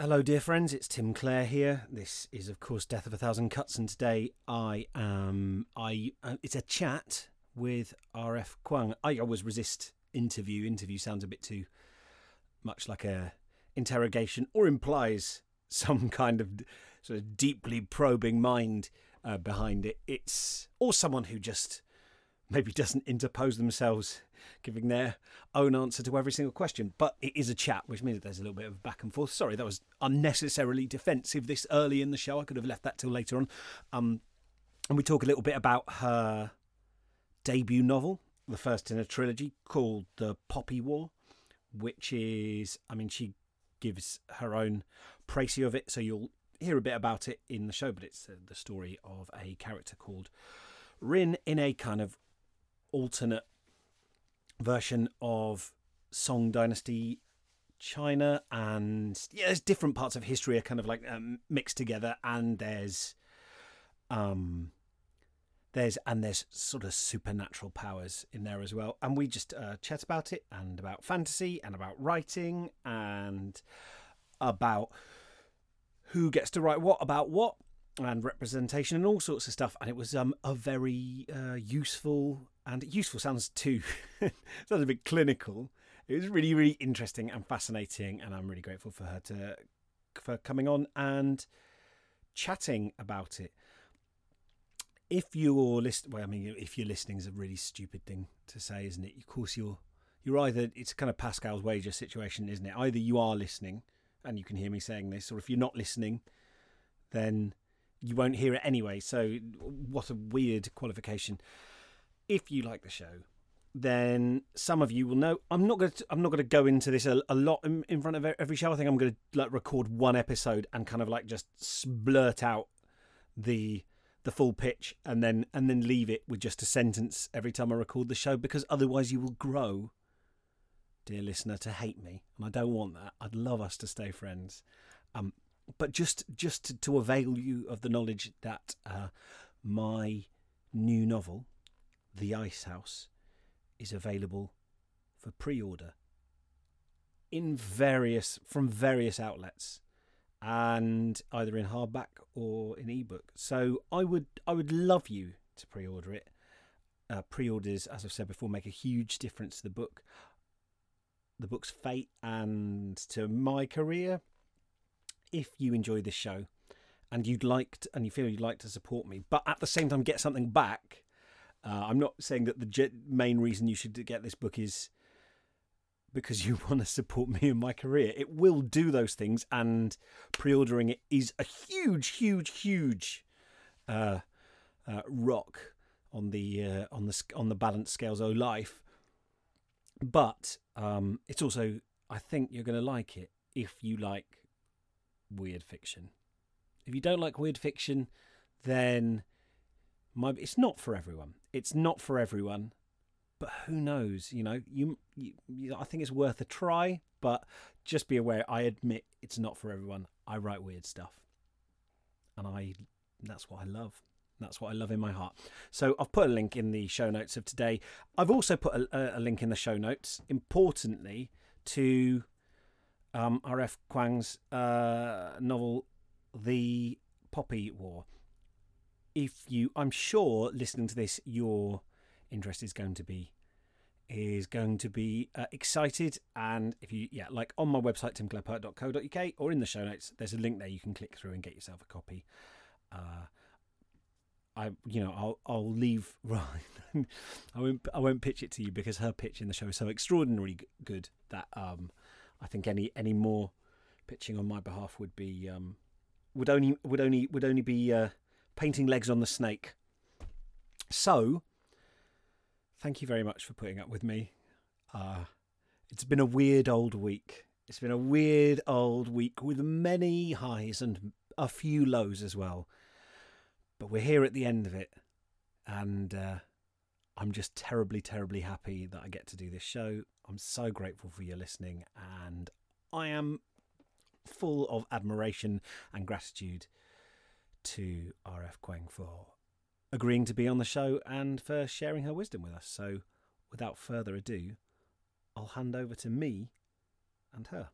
Hello, dear friends. It's Tim Clare here. This is, of course, Death of a Thousand Cuts, and today I am I. Uh, it's a chat with RF Kuang. I always resist interview. Interview sounds a bit too much like a interrogation, or implies some kind of sort of deeply probing mind uh, behind it. It's or someone who just maybe doesn't interpose themselves giving their own answer to every single question. But it is a chat, which means there's a little bit of back and forth. Sorry, that was unnecessarily defensive this early in the show. I could have left that till later on. Um, and we talk a little bit about her debut novel, the first in a trilogy called The Poppy War, which is, I mean, she gives her own précis of it, so you'll hear a bit about it in the show, but it's uh, the story of a character called Rin in a kind of alternate version of Song Dynasty China, and yeah, there's different parts of history are kind of like um, mixed together, and there's um there's and there's sort of supernatural powers in there as well, and we just uh, chat about it and about fantasy and about writing and about who gets to write what about what and representation and all sorts of stuff. And it was um, a very uh, useful and useful sounds too sounds a bit clinical. It was really really interesting and fascinating, and I'm really grateful for her to for coming on and chatting about it. If you're listening, well, I mean, if you're listening is a really stupid thing to say, isn't it? Of course, you're you're either it's kind of Pascal's wager situation, isn't it? Either you are listening and you can hear me saying this, or if you're not listening, then you won't hear it anyway. So, what a weird qualification. If you like the show, then some of you will know. I'm not going to. I'm not going to go into this a, a lot in, in, front of every show. I think I'm going to like record one episode and kind of like just blurt out the the full pitch and then and then leave it with just a sentence every time I record the show because otherwise you will grow, dear listener, to hate me, and I don't want that. I'd love us to stay friends. Um, but just just to, to, avail you of the knowledge that uh, my new novel, The Ice House, is available for pre-order in various from various outlets and either in hardback or in ebook. So I would I would love you to pre-order it. Uh, pre-orders, as I've said before, make a huge difference to the book, the book's fate, and to my career if you enjoy this show and you'd like to, and you feel you'd like to support me, but at the same time get something back. Uh, I'm not saying that the main reason you should get this book is because you want to support me in my career. It will do those things, and pre-ordering it is a huge, huge, huge uh, uh, rock on the uh, on the on the balance scales of life. But um, it's also, I think you're going to like it if you like weird fiction. If you don't like weird fiction, then my, it's not for everyone. It's not for everyone. But who knows? You know, you, you, you, I think it's worth a try. But just be aware. I admit it's not for everyone. I write weird stuff, and I that's what I love. That's what I love in my heart. So I've put a link in the show notes of today. I've also put a, a link in the show notes, importantly, to um, R.F. Kuang's uh, novel, The Poppy War. If you, I'm sure, listening to this, your interest is going to be is going to be uh, excited. And if you, yeah, like on my website, timclarepoet.co.uk or in the show notes, there's a link there you can click through and get yourself a copy. Uh, I, you know, I'll I'll leave. Ryan. I won't I won't pitch it to you because her pitch in the show is so extraordinarily good that um I think any any more pitching on my behalf would be um, would only would only would only be uh, painting legs on the snake. So, thank you very much for putting up with me. Uh, it's been a weird old week. It's been a weird old week with many highs and a few lows as well. But we're here at the end of it, and uh, I'm just terribly, terribly happy that I get to do this show. I'm so grateful for your listening, and I am full of admiration and gratitude to RF Kuang for agreeing to be on the show and for sharing her wisdom with us. So, without further ado, I'll hand over to me and her.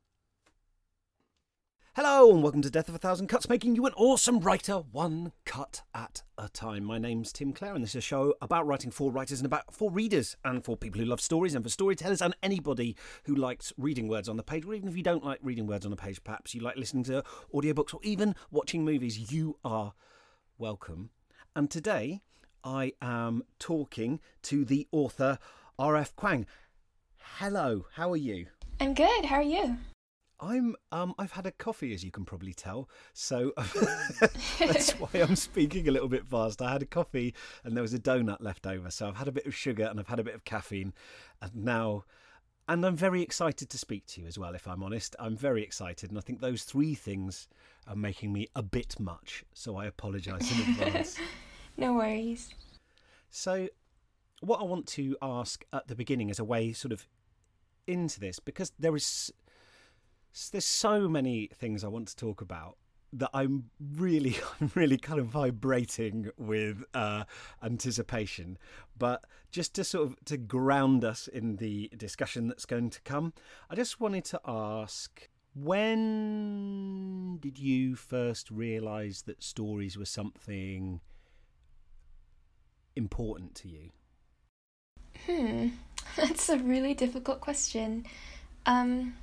Hello and welcome to Death of a Thousand Cuts, making you an awesome writer one cut at a time. My name's Tim Clare, and this is a show about writing for writers and about for readers and for people who love stories and for storytellers and anybody who likes reading words on the page, or even if you don't like reading words on the page, perhaps you like listening to audiobooks or even watching movies, you are welcome. And today I am talking to the author R.F. Kuang. Hello, how are you? I'm good. How are you? I'm um I've had a coffee as you can probably tell. So that's why I'm speaking a little bit fast. I had a coffee and there was a donut left over. So I've had a bit of sugar and I've had a bit of caffeine and now and I'm very excited to speak to you as well if I'm honest. I'm very excited and I think those three things are making me a bit much. So I apologize in advance. no worries. So what I want to ask at the beginning is a way sort of into this because there is there's so many things I want to talk about that I'm really, I'm really kind of vibrating with uh, anticipation. But just to sort of to ground us in the discussion that's going to come, I just wanted to ask: When did you first realise that stories were something important to you? Hmm, that's a really difficult question. Um,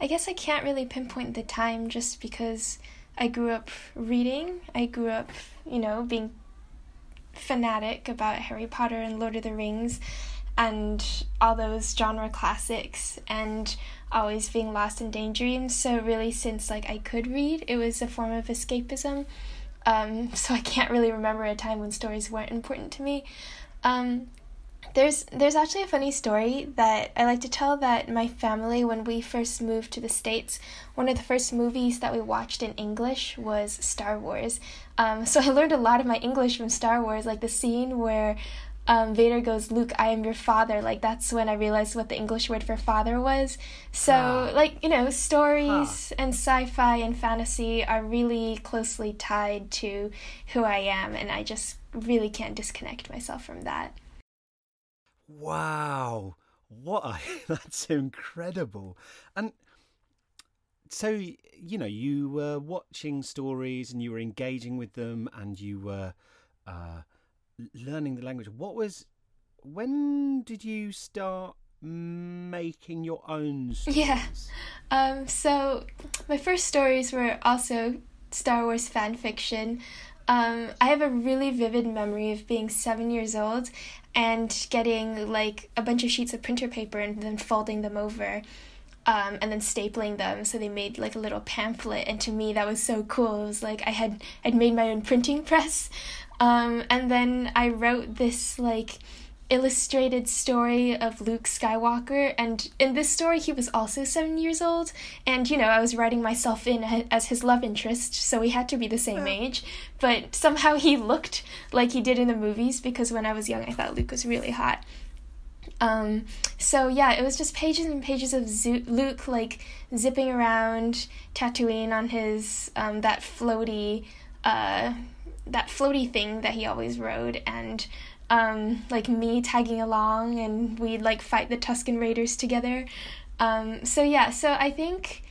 I guess I can't really pinpoint the time just because I grew up reading. I grew up, you know, being fanatic about Harry Potter and Lord of the Rings and all those genre classics and always being lost in daydreams. So really since like I could read, it was a form of escapism. Um, so I can't really remember a time when stories weren't important to me. Um, there's there's actually a funny story that I like to tell that my family when we first moved to the states, one of the first movies that we watched in English was Star Wars. Um, so I learned a lot of my English from Star Wars, like the scene where um, Vader goes, Luke, I am your father. Like, that's when I realized what the English word for father was. So, ah. like, you know, stories huh. and sci fi and fantasy are really closely tied to who I am, and I just really can't disconnect myself from that. Wow. What a, that's incredible. And so, you know, you were watching stories and you were engaging with them and you were uh, learning the language. What was, when did you start making your own stories? Yeah. Um, so, my first stories were also Star Wars fan fiction. Um, I have a really vivid memory of being seven years old and getting like a bunch of sheets of printer paper and then folding them over um, and then stapling them. So they made like a little pamphlet. And to me that was so cool. It was like i had i'd made my own printing press. Um, and then i wrote this like illustrated story of Luke Skywalker. And in this story, he was also seven years old. And, you know, I was writing myself in as his love interest, so we had to be the same age. But somehow he looked like he did in the movies because when I was young, I thought Luke was really hot. Um, so yeah, it was just pages and pages of Zo- Luke like zipping around Tatooine on his um, that floaty uh, that floaty thing that he always rode, and um, like me tagging along and we'd like fight the Tusken Raiders together. Um, so yeah, so I think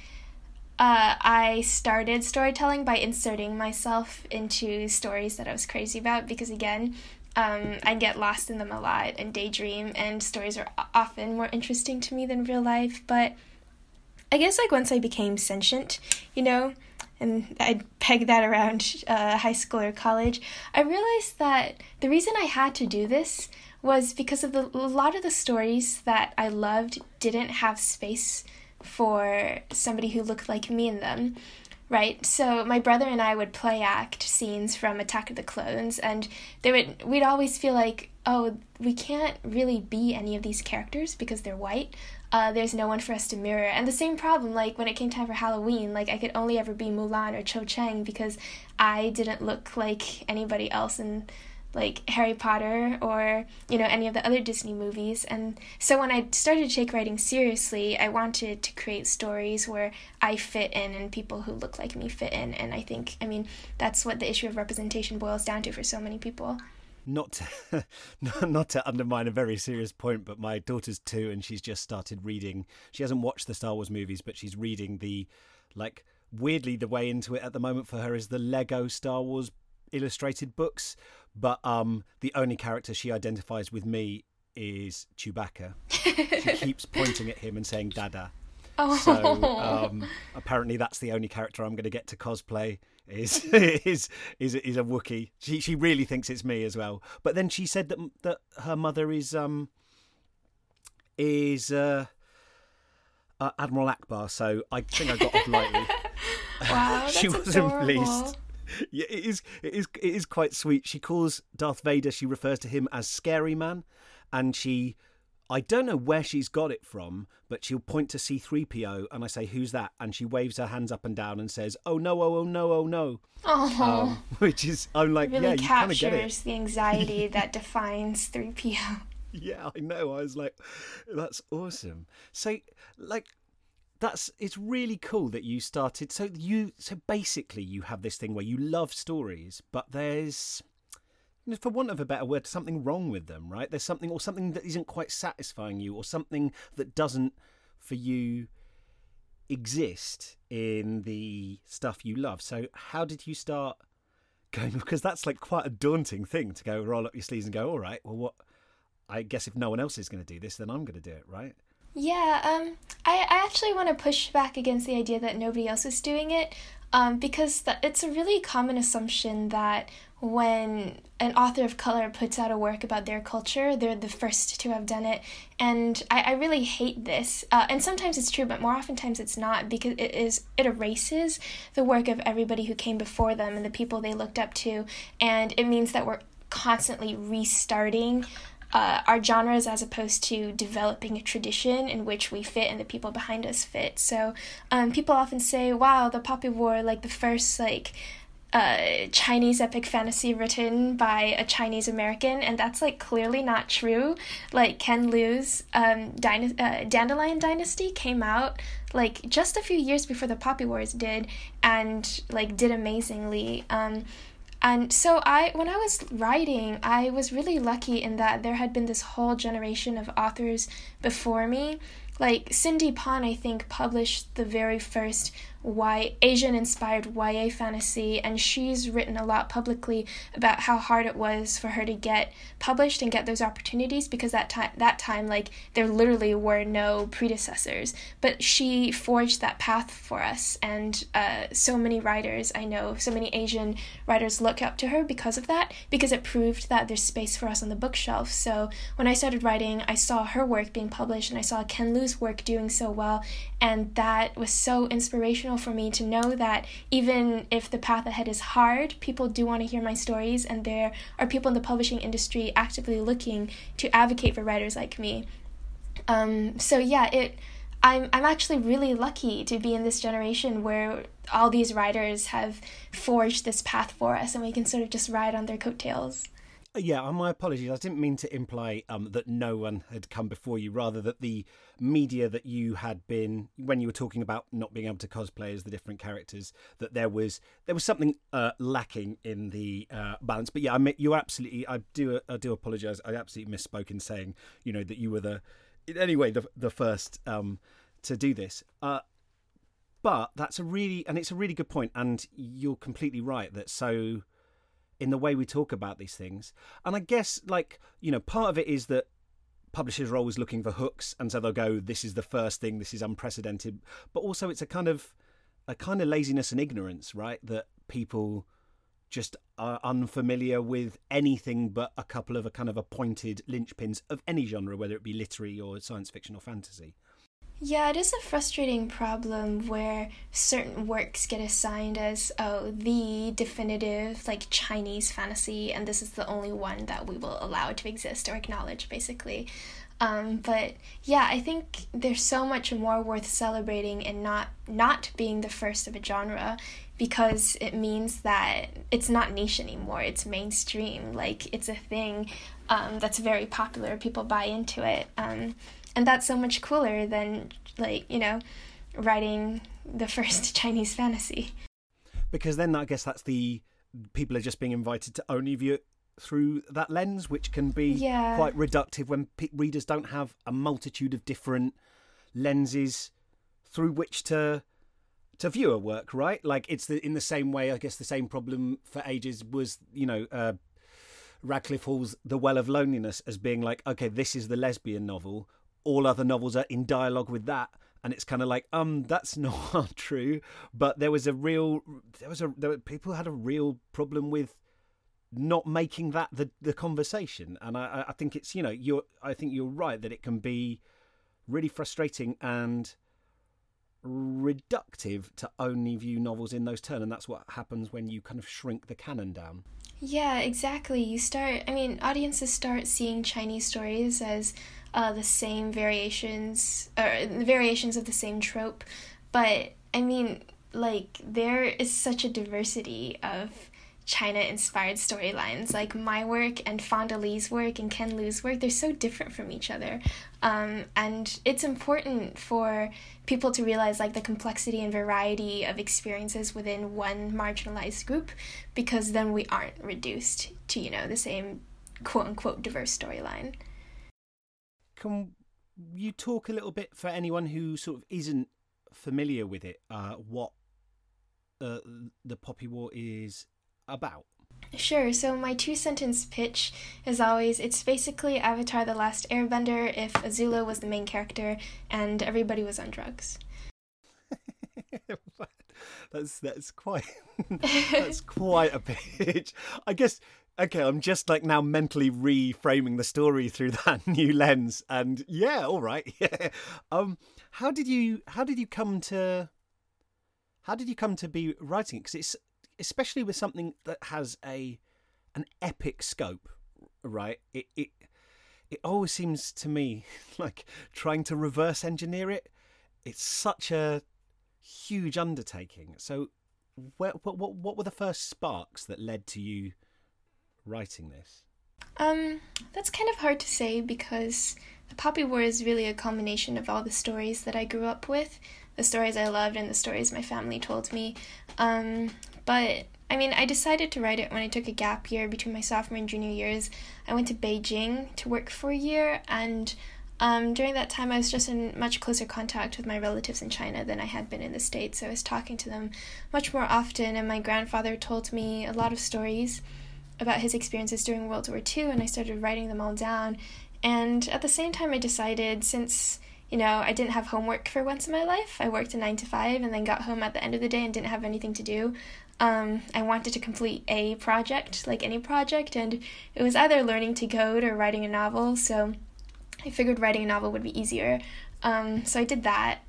uh, I started storytelling by inserting myself into stories that I was crazy about because again, um, I get lost in them a lot and daydream, and stories are often more interesting to me than real life. But I guess like once I became sentient, you know, and I'd peg that around uh, high school or college, I realized that the reason I had to do this was because of the a lot of the stories that I loved didn't have space for somebody who looked like me in them. Right, so my brother and I would play act scenes from Attack of the Clones, and they would we'd always feel like, oh, we can't really be any of these characters because they're white uh, there's no one for us to mirror. And the same problem, like when it came time for Halloween, like I could only ever be Mulan or Cho Chang because I didn't look like anybody else in like Harry Potter or you know any of the other Disney movies. And so when I started Shake writing seriously, I wanted to create stories where I fit in and people who look like me fit in. And I think, I mean, that's what the issue of representation boils down to for so many people not to, not to undermine a very serious point, but my daughter's two and she's just started reading. She hasn't watched the Star Wars movies, but she's reading the like weirdly the way into it at the moment for her is the Lego Star Wars illustrated books, but um, the only character she identifies with me is Chewbacca. she keeps pointing at him and saying "Dada." Oh. So um, apparently that's the only character I'm going to get to cosplay is is is is a Wookiee. She she really thinks it's me as well. But then she said that that her mother is um is uh, uh Admiral Ackbar. So I think I got off lightly. wow, that's she wasn't adorable. pleased. Yeah, it is. It is. It is quite sweet. She calls Darth Vader. She refers to him as Scary Man, and she. I don't know where she's got it from, but she'll point to C3PO and I say, Who's that? And she waves her hands up and down and says, Oh no, oh, oh no, oh no. Oh, Um, which is, I'm like, really Yeah, you kind of get it. captures the anxiety that defines 3PO. Yeah, I know. I was like, That's awesome. So, like, that's it's really cool that you started so you so basically you have this thing where you love stories but there's for want of a better word something wrong with them right? There's something or something that isn't quite satisfying you or something that doesn't for you exist in the stuff you love. So how did you start going because that's like quite a daunting thing to go roll up your sleeves and go all right well what i guess if no one else is going to do this then i'm going to do it right? Yeah, um, I, I actually want to push back against the idea that nobody else is doing it, um, because th- it's a really common assumption that when an author of color puts out a work about their culture, they're the first to have done it, and I, I really hate this. Uh, and sometimes it's true, but more oftentimes it's not because it is it erases the work of everybody who came before them and the people they looked up to, and it means that we're constantly restarting uh, our genres as opposed to developing a tradition in which we fit and the people behind us fit. So um, people often say, "Wow, the Poppy War, like the first like." Uh, Chinese epic fantasy written by a Chinese American, and that's like clearly not true. Like Ken Liu's um, uh, Dandelion Dynasty came out like just a few years before the Poppy Wars did, and like did amazingly. Um, and so I when I was writing, I was really lucky in that there had been this whole generation of authors before me. Like Cindy Pon, I think, published the very first y Asian inspired YA fantasy, and she's written a lot publicly about how hard it was for her to get published and get those opportunities because that time that time like there literally were no predecessors. But she forged that path for us, and uh, so many writers I know, so many Asian writers look up to her because of that, because it proved that there's space for us on the bookshelf. So when I started writing, I saw her work being published, and I saw Ken Liu's work doing so well, and that was so inspirational for me to know that even if the path ahead is hard, people do want to hear my stories, and there are people in the publishing industry actively looking to advocate for writers like me. Um, so yeah, it. I'm I'm actually really lucky to be in this generation where all these writers have forged this path for us, and we can sort of just ride on their coattails. Yeah, uh, my apologies. I didn't mean to imply um, that no one had come before you, rather that the media that you had been when you were talking about not being able to cosplay as the different characters, that there was there was something uh, lacking in the uh, balance. But yeah, I you absolutely. I do. I do apologise. I absolutely misspoke in saying you know that you were the anyway the the first um, to do this. Uh, but that's a really and it's a really good point, and you're completely right that so in the way we talk about these things. And I guess, like, you know, part of it is that publishers are always looking for hooks, and so they'll go, "This is the first thing. This is unprecedented." But also, it's a kind of a kind of laziness and ignorance, right? That people just are unfamiliar with anything but a couple of a kind of appointed linchpins of any genre, whether it be literary or science fiction or fantasy. Yeah, it is a frustrating problem where certain works get assigned as, oh, the definitive, like, Chinese fantasy, and this is the only one that we will allow to exist or acknowledge, basically. Um, but yeah, I think there's so much more worth celebrating in not not being the first of a genre because it means that it's not niche anymore. It's mainstream. Like it's a thing um, that's very popular. People buy into it. Um, and that's so much cooler than like you know writing the first chinese fantasy because then i guess that's the people are just being invited to only view it through that lens which can be yeah. quite reductive when pe- readers don't have a multitude of different lenses through which to to view a work, right? Like it's the in the same way. I guess the same problem for ages was, you know, uh, Radclyffe Hall's The Well of Loneliness as being like, okay, this is the lesbian novel. All other novels are in dialogue with that, and it's kind of like, um, that's not true. But there was a real, there was a there were, people had a real problem with not making that the the conversation, and I I think it's you know you're I think you're right that it can be really frustrating and reductive to only view novels in those terms and that's what happens when you kind of shrink the canon down yeah exactly you start i mean audiences start seeing chinese stories as uh, the same variations or variations of the same trope but i mean like there is such a diversity of China inspired storylines. Like my work and Fonda Lee's work and Ken Liu's work, they're so different from each other. Um, and it's important for people to realize like the complexity and variety of experiences within one marginalized group because then we aren't reduced to, you know, the same quote unquote diverse storyline. Can you talk a little bit for anyone who sort of isn't familiar with it, uh, what uh, the Poppy War is about? Sure. So my two sentence pitch is always it's basically Avatar the Last Airbender if Azula was the main character and everybody was on drugs. that's that's quite that's quite a pitch. I guess okay, I'm just like now mentally reframing the story through that new lens and yeah, all right. Yeah. Um how did you how did you come to how did you come to be writing? Because it's especially with something that has a an epic scope, right? It it it always seems to me like trying to reverse engineer it. It's such a huge undertaking. So, what what what were the first sparks that led to you writing this? Um, that's kind of hard to say because the Poppy War is really a combination of all the stories that I grew up with, the stories I loved, and the stories my family told me. Um, but I mean, I decided to write it when I took a gap year between my sophomore and junior years. I went to Beijing to work for a year, and um, during that time, I was just in much closer contact with my relatives in China than I had been in the States. So I was talking to them much more often, and my grandfather told me a lot of stories about his experiences during World War II, and I started writing them all down. And at the same time, I decided since you know, I didn't have homework for once in my life. I worked a nine to five and then got home at the end of the day and didn't have anything to do. Um, I wanted to complete a project, like any project, and it was either learning to code or writing a novel. So I figured writing a novel would be easier. Um, so I did that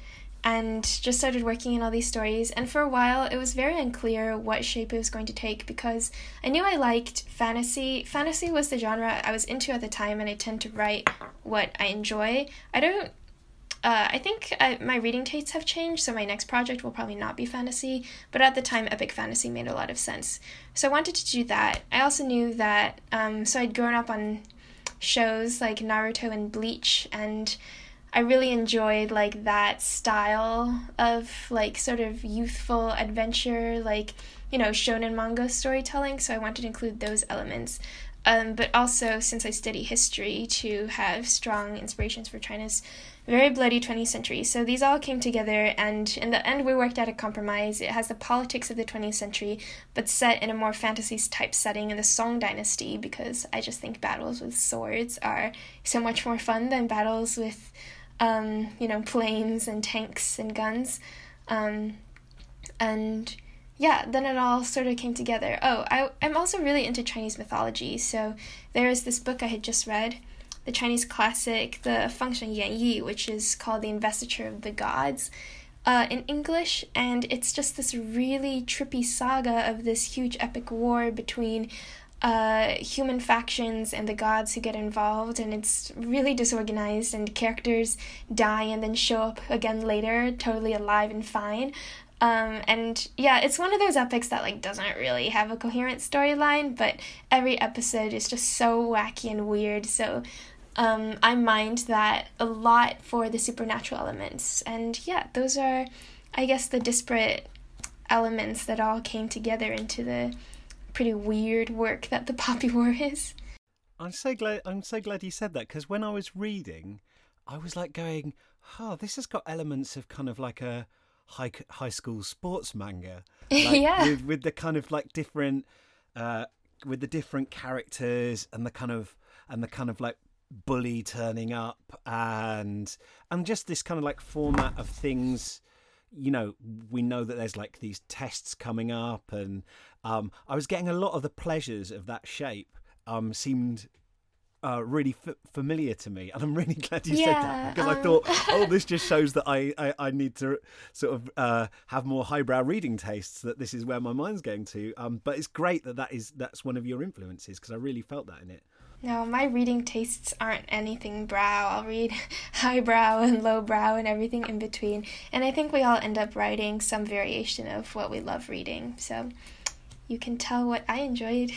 and just started working in all these stories. And for a while, it was very unclear what shape it was going to take because I knew I liked fantasy. Fantasy was the genre I was into at the time, and I tend to write what I enjoy. I don't uh, I think I, my reading tastes have changed, so my next project will probably not be fantasy, but at the time, epic fantasy made a lot of sense. So I wanted to do that. I also knew that, um, so I'd grown up on shows like Naruto and Bleach, and I really enjoyed like that style of like sort of youthful adventure, like you know, shonen manga storytelling, so I wanted to include those elements. Um, but also, since I study history, to have strong inspirations for China's very bloody 20th century. So these all came together, and in the end, we worked out a compromise. It has the politics of the 20th century, but set in a more fantasy type setting in the Song Dynasty, because I just think battles with swords are so much more fun than battles with, um, you know, planes and tanks and guns. Um, and yeah, then it all sort of came together. Oh, I, I'm also really into Chinese mythology, so there is this book I had just read the Chinese classic, the Fengshen Yan Yi, which is called The Investiture of the Gods. Uh, in English, and it's just this really trippy saga of this huge epic war between uh, human factions and the gods who get involved, and it's really disorganized, and characters die and then show up again later, totally alive and fine. Um, and yeah, it's one of those epics that like doesn't really have a coherent storyline, but every episode is just so wacky and weird. So um, I mind that a lot for the supernatural elements. And yeah, those are, I guess, the disparate elements that all came together into the pretty weird work that the Poppy War is. I'm so glad. I'm so glad you said that because when I was reading, I was like going, "Oh, this has got elements of kind of like a high high school sports manga. Like, yeah. With, with the kind of like different, uh, with the different characters and the kind of and the kind of like bully turning up and and just this kind of like format of things you know we know that there's like these tests coming up and um i was getting a lot of the pleasures of that shape um seemed uh, really f- familiar to me, and I'm really glad you said that because I um, thought, oh, this just shows that I, I, I need to sort of uh, have more highbrow reading tastes. That this is where my mind's going to. Um, but it's great that that is that's one of your influences because I really felt that in it. No, my reading tastes aren't anything brow. I'll read highbrow and lowbrow and everything in between. And I think we all end up writing some variation of what we love reading. So you can tell what I enjoyed.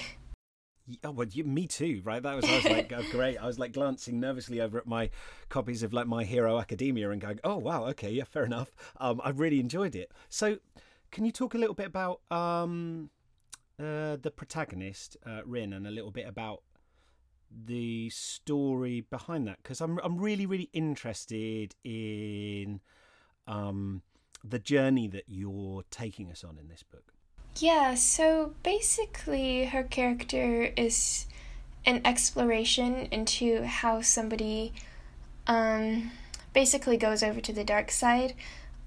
Yeah, well, you, me too, right? That was, I was like, oh, great. I was like glancing nervously over at my copies of like My Hero Academia and going, oh wow, okay, yeah, fair enough. Um, I really enjoyed it. So, can you talk a little bit about um, uh, the protagonist, uh, Rin, and a little bit about the story behind that? Because I'm I'm really really interested in um, the journey that you're taking us on in this book. Yeah, so basically, her character is an exploration into how somebody um, basically goes over to the dark side.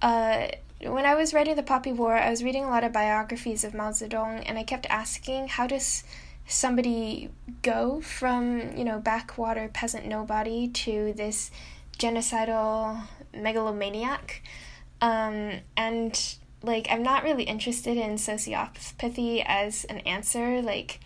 Uh, when I was writing The Poppy War, I was reading a lot of biographies of Mao Zedong, and I kept asking, how does somebody go from, you know, backwater peasant nobody to this genocidal megalomaniac? Um, and like I'm not really interested in sociopathy as an answer. Like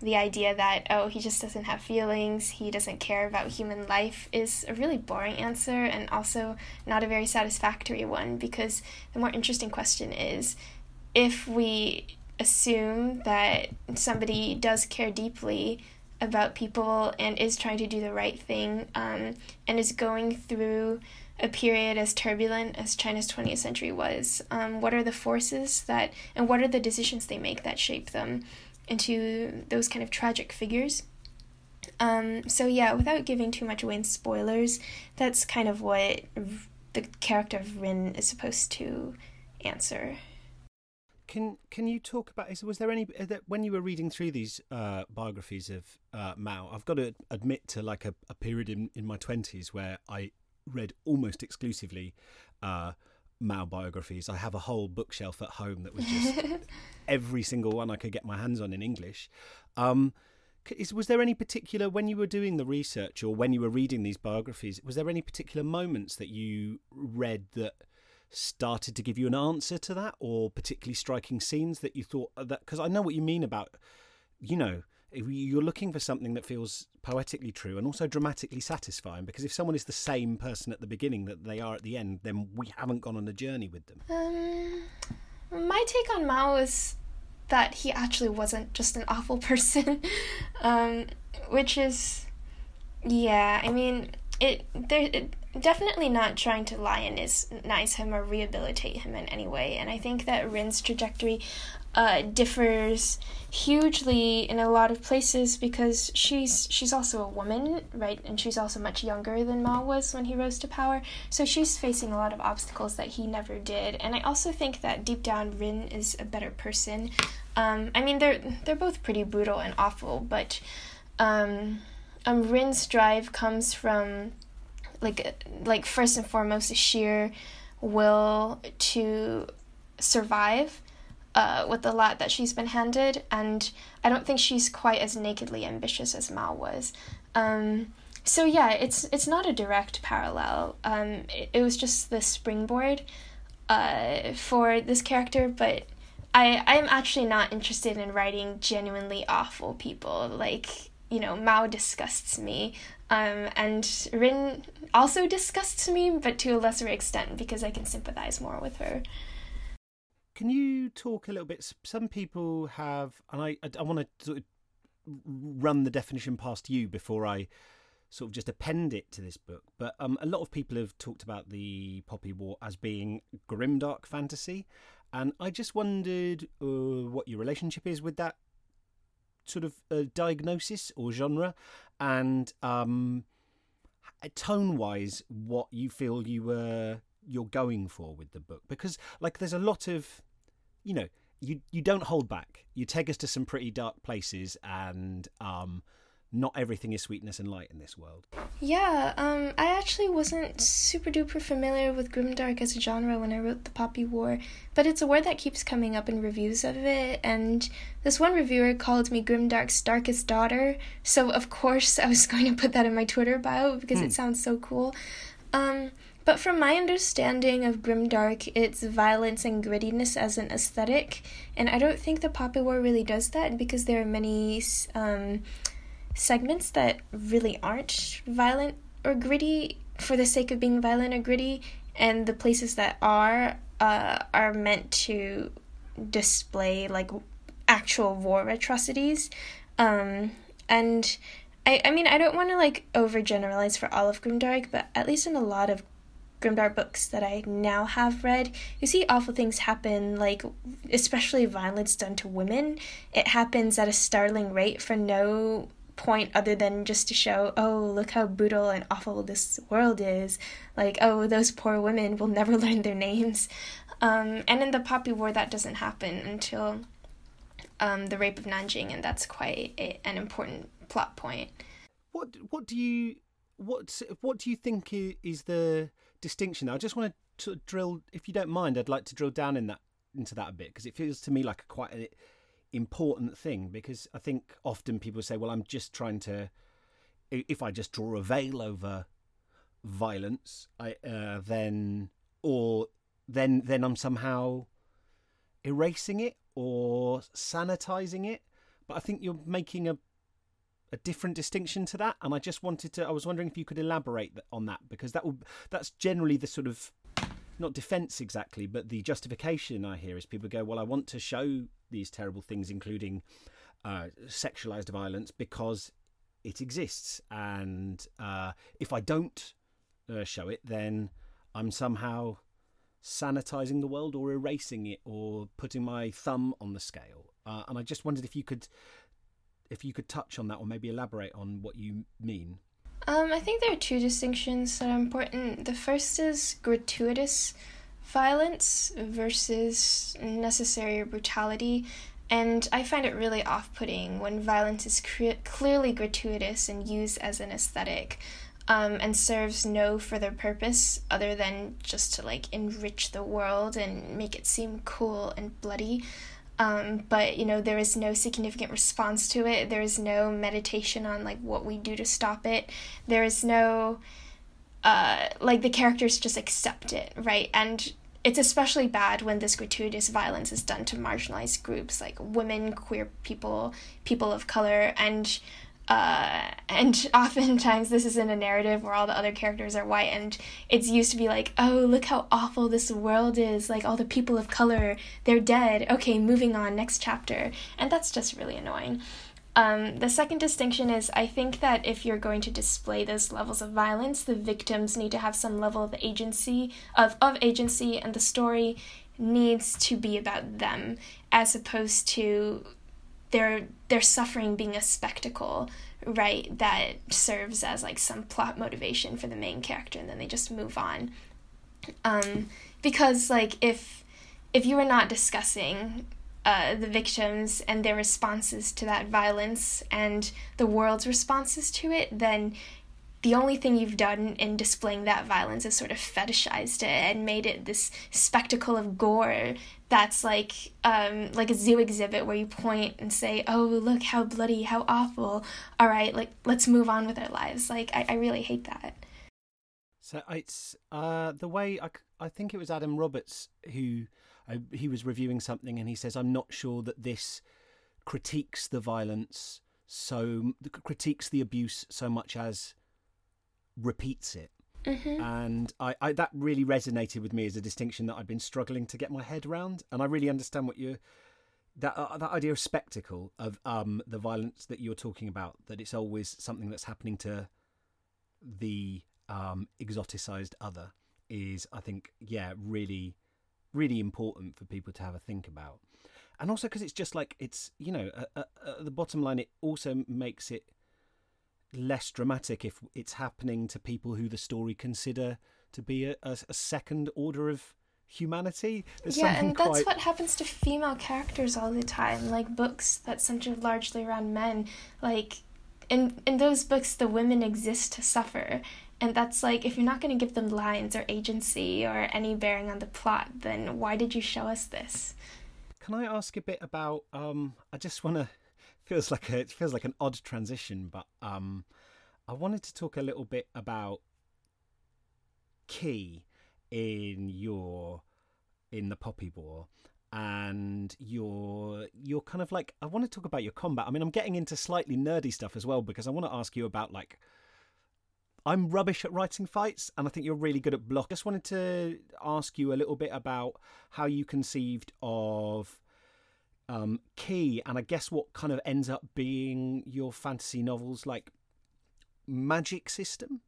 the idea that oh he just doesn't have feelings, he doesn't care about human life is a really boring answer and also not a very satisfactory one because the more interesting question is if we assume that somebody does care deeply about people and is trying to do the right thing um, and is going through a period as turbulent as China's 20th century was? Um, what are the forces that, and what are the decisions they make that shape them into those kind of tragic figures? Um, so, yeah, without giving too much away in spoilers, that's kind of what the character of Rin is supposed to answer. Can can you talk about? Is, was there any that when you were reading through these uh, biographies of uh, Mao? I've got to admit to like a, a period in, in my twenties where I read almost exclusively uh, Mao biographies. I have a whole bookshelf at home that was just every single one I could get my hands on in English. Um, is, was there any particular when you were doing the research or when you were reading these biographies? Was there any particular moments that you read that started to give you an answer to that, or particularly striking scenes that you thought uh, that? Because I know what you mean about, you know, you're looking for something that feels poetically true and also dramatically satisfying because if someone is the same person at the beginning that they are at the end then we haven't gone on a journey with them um my take on mao is that he actually wasn't just an awful person um which is yeah i mean it there it, definitely not trying to lionize him or rehabilitate him in any way and i think that rin's trajectory uh, differs hugely in a lot of places because she's she's also a woman, right? And she's also much younger than Mao was when he rose to power. So she's facing a lot of obstacles that he never did. And I also think that deep down Rin is a better person. Um, I mean they're they're both pretty brutal and awful, but um, um Rin's drive comes from like like first and foremost a sheer will to survive uh, with the lot that she's been handed, and I don't think she's quite as nakedly ambitious as Mao was. Um, so yeah, it's it's not a direct parallel. Um, it, it was just the springboard uh, for this character, but I I'm actually not interested in writing genuinely awful people. Like you know, Mao disgusts me, um, and Rin also disgusts me, but to a lesser extent because I can sympathize more with her. Can you talk a little bit? Some people have, and I, I, I want to sort of run the definition past you before I sort of just append it to this book. But um, a lot of people have talked about the Poppy War as being grimdark fantasy, and I just wondered uh, what your relationship is with that sort of uh, diagnosis or genre, and um, tone-wise, what you feel you were you're going for with the book. Because like there's a lot of you know you you don't hold back. You take us to some pretty dark places and um not everything is sweetness and light in this world. Yeah, um, I actually wasn't super duper familiar with grimdark as a genre when I wrote The Poppy War, but it's a word that keeps coming up in reviews of it, and this one reviewer called me Grimdark's darkest daughter, so of course I was going to put that in my Twitter bio because hmm. it sounds so cool. Um, but from my understanding of Grimdark, it's violence and grittiness as an aesthetic, and I don't think the Poppy War really does that because there are many um, segments that really aren't violent or gritty for the sake of being violent or gritty, and the places that are uh, are meant to display like actual war atrocities. Um, and I, I mean, I don't want to like overgeneralize for all of Grimdark, but at least in a lot of Grimdark books that I now have read, you see awful things happen, like especially violence done to women. It happens at a startling rate for no point other than just to show, oh, look how brutal and awful this world is. Like, oh, those poor women will never learn their names. Um, and in the Poppy War, that doesn't happen until um, the rape of Nanjing, and that's quite a, an important plot point. What what do you what what do you think is the distinction? I just want to drill, if you don't mind, I'd like to drill down in that into that a bit because it feels to me like a quite a, important thing because I think often people say, well, I'm just trying to, if I just draw a veil over violence, I uh, then or then then I'm somehow erasing it or sanitizing it. But I think you're making a a different distinction to that, and I just wanted to. I was wondering if you could elaborate on that because that will that's generally the sort of not defense exactly, but the justification I hear is people go, well, I want to show these terrible things, including uh, sexualized violence, because it exists. And uh, if I don't uh, show it, then I'm somehow sanitizing the world or erasing it or putting my thumb on the scale. Uh, and I just wondered if you could if you could touch on that or maybe elaborate on what you mean. Um, I think there are two distinctions that are important. The first is gratuitous violence versus necessary brutality. And I find it really off putting when violence is cre- clearly gratuitous and used as an aesthetic um, and serves no further purpose other than just to like enrich the world and make it seem cool and bloody. Um, but you know there is no significant response to it there is no meditation on like what we do to stop it there is no uh, like the characters just accept it right? And it's especially bad when this gratuitous violence is done to marginalized groups like women queer people people of color and uh, and oftentimes this is in a narrative where all the other characters are white and it's used to be like oh look how awful this world is like all the people of color they're dead. Okay moving on next chapter. And that's just really annoying um, the second distinction is I think that if you're going to display those levels of violence, the victims need to have some level of agency of, of agency, and the story needs to be about them as opposed to their their suffering being a spectacle right that serves as like some plot motivation for the main character and then they just move on. Um because like if if you were not discussing uh, the victims and their responses to that violence and the world's responses to it, then the only thing you've done in displaying that violence is sort of fetishized it and made it this spectacle of gore that's like um, like a zoo exhibit where you point and say, "Oh, look how bloody, how awful." All right, like let's move on with our lives. Like I, I really hate that. So it's uh, the way I, I think it was Adam Roberts who I, he was reviewing something and he says, "I'm not sure that this critiques the violence so critiques the abuse so much as repeats it. Mm-hmm. And I, I, that really resonated with me as a distinction that I've been struggling to get my head around. And I really understand what you're that uh, that idea of spectacle of um, the violence that you're talking about. That it's always something that's happening to the um, exoticized other is, I think, yeah, really, really important for people to have a think about. And also because it's just like it's you know uh, uh, uh, the bottom line, it also makes it less dramatic if it's happening to people who the story consider to be a, a, a second order of humanity. There's yeah, and that's what happens to female characters all the time. Like books that center largely around men. Like in in those books, the women exist to suffer, and that's like if you're not going to give them lines or agency or any bearing on the plot, then why did you show us this? Can I ask a bit about? Um, I just want to. Feels like a, it feels like an odd transition, but um, I wanted to talk a little bit about Key in your in the Poppy War and your you're kind of like I want to talk about your combat. I mean, I'm getting into slightly nerdy stuff as well because I want to ask you about like I'm rubbish at writing fights and I think you're really good at block. Just wanted to ask you a little bit about how you conceived of um, Key and I guess what kind of ends up being your fantasy novels like magic system.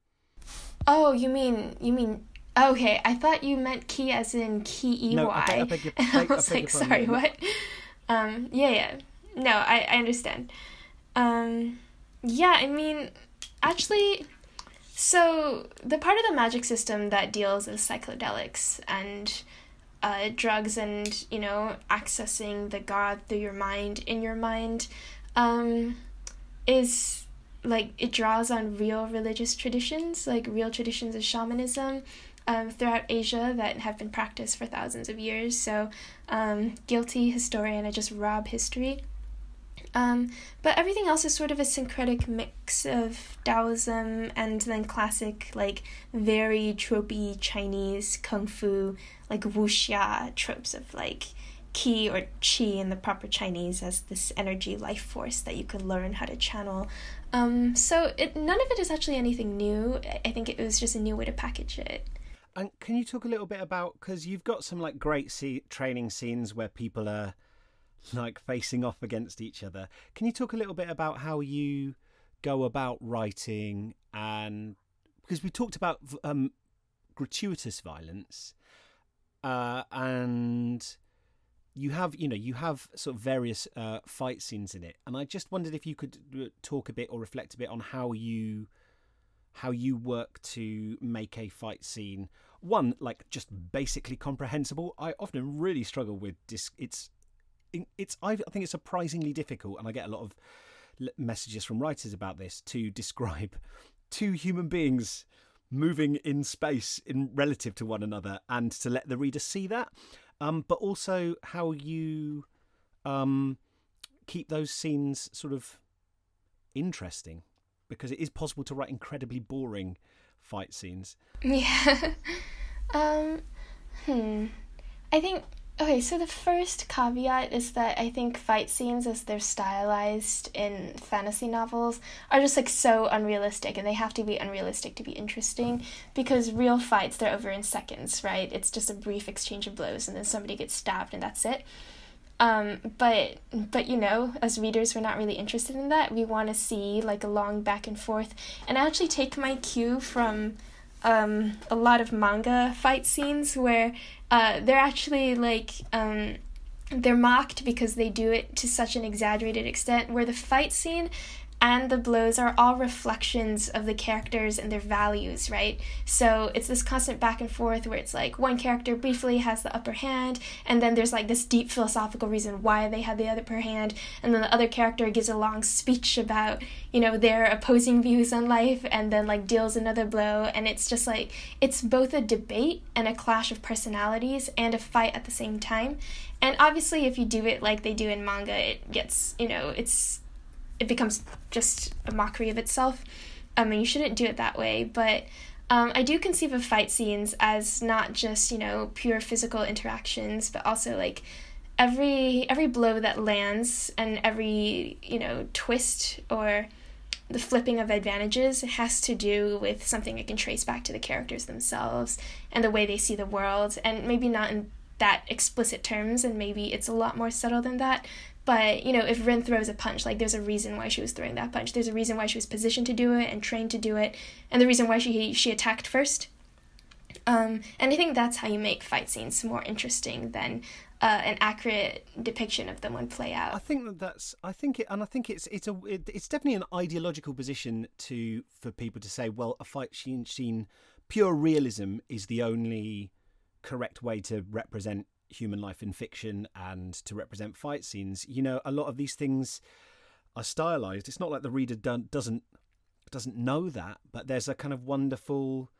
Oh, you mean you mean Okay, I thought you meant key as in key EY. No, I, beg, I, beg your, I was like, sorry, what? Um, yeah, yeah. No, I, I understand. Um, yeah, I mean, actually, so the part of the magic system that deals with psychedelics and uh, drugs and, you know, accessing the God through your mind, in your mind, um, is like it draws on real religious traditions, like real traditions of shamanism um, throughout Asia that have been practiced for thousands of years. So, um, guilty historian, I just rob history. Um, but everything else is sort of a syncretic mix of Taoism and then classic, like very tropey Chinese kung fu, like wuxia tropes of like qi or qi in the proper Chinese as this energy life force that you could learn how to channel. Um, so it none of it is actually anything new. I think it was just a new way to package it. And can you talk a little bit about because you've got some like great training scenes where people are like facing off against each other. Can you talk a little bit about how you go about writing and because we talked about um, gratuitous violence uh, and you have you know you have sort of various uh, fight scenes in it and i just wondered if you could uh, talk a bit or reflect a bit on how you how you work to make a fight scene one like just basically comprehensible. I often really struggle with this. It's it's I think it's surprisingly difficult, and I get a lot of messages from writers about this to describe two human beings moving in space in relative to one another, and to let the reader see that. Um, but also how you um, keep those scenes sort of interesting, because it is possible to write incredibly boring fight scenes. Yeah. um, hmm. I think okay, so the first caveat is that I think fight scenes as they're stylized in fantasy novels are just like so unrealistic and they have to be unrealistic to be interesting because real fights they're over in seconds, right? It's just a brief exchange of blows and then somebody gets stabbed and that's it. Um, but but you know, as readers, we're not really interested in that. We want to see like a long back and forth. And I actually take my cue from um, a lot of manga fight scenes where uh, they're actually like um, they're mocked because they do it to such an exaggerated extent. Where the fight scene and the blows are all reflections of the characters and their values, right? So it's this constant back and forth where it's like one character briefly has the upper hand, and then there's like this deep philosophical reason why they had the upper hand, and then the other character gives a long speech about, you know, their opposing views on life, and then like deals another blow, and it's just like it's both a debate and a clash of personalities and a fight at the same time. And obviously, if you do it like they do in manga, it gets, you know, it's it becomes just a mockery of itself. Um, and you shouldn't do it that way. But um, I do conceive of fight scenes as not just you know pure physical interactions, but also like every every blow that lands and every you know twist or the flipping of advantages has to do with something I can trace back to the characters themselves and the way they see the world, and maybe not in that explicit terms, and maybe it's a lot more subtle than that, but, you know, if Rin throws a punch, like there's a reason why she was throwing that punch. There's a reason why she was positioned to do it and trained to do it, and the reason why she she attacked first. Um, and I think that's how you make fight scenes more interesting than uh, an accurate depiction of them when play out. I think that that's. I think it, and I think it's it's a it, it's definitely an ideological position to for people to say, well, a fight scene, scene pure realism is the only correct way to represent human life in fiction and to represent fight scenes. You know, a lot of these things are stylized. It's not like the reader doesn't doesn't know that, but there's a kind of wonderful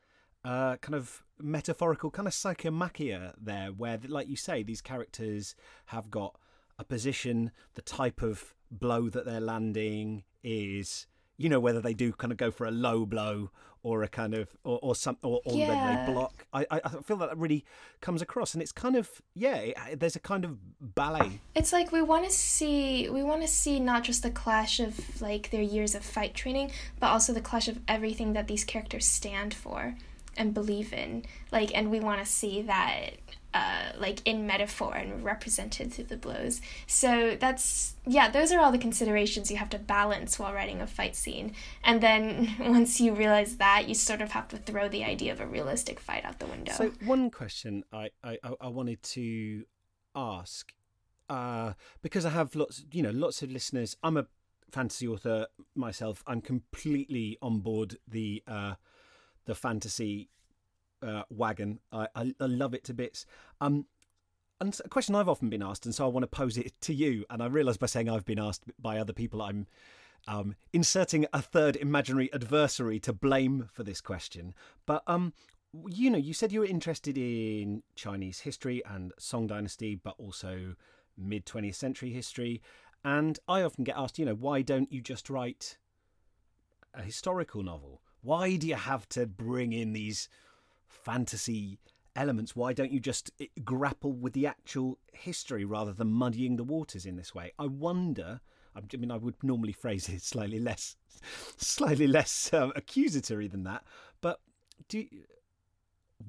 uh, kind of metaphorical kind of psychomachia there, where, like you say, these characters have got a position, the type of blow that they're landing is you know whether they do kind of go for a low blow or a kind of or, or some or, or yeah. they block. I, I feel that, that really comes across and it's kind of yeah it, there's a kind of ballet. It's like we want to see we want to see not just the clash of like their years of fight training but also the clash of everything that these characters stand for and believe in like and we want to see that uh, like in metaphor and represented through the blows. So that's yeah, those are all the considerations you have to balance while writing a fight scene. And then once you realize that, you sort of have to throw the idea of a realistic fight out the window. So one question I I, I wanted to ask uh, because I have lots you know lots of listeners. I'm a fantasy author myself. I'm completely on board the uh, the fantasy uh, wagon. I, I, I love it to bits. Um, and a question I've often been asked, and so I want to pose it to you. And I realise by saying I've been asked by other people, I'm um, inserting a third imaginary adversary to blame for this question. But um, you know, you said you were interested in Chinese history and Song Dynasty, but also mid 20th century history. And I often get asked, you know, why don't you just write a historical novel? Why do you have to bring in these fantasy elements, why don't you just eh, grapple with the actual history rather than muddying the waters in this way? I wonder. I mean, I would normally phrase it slightly less, slightly less um, accusatory than that. But do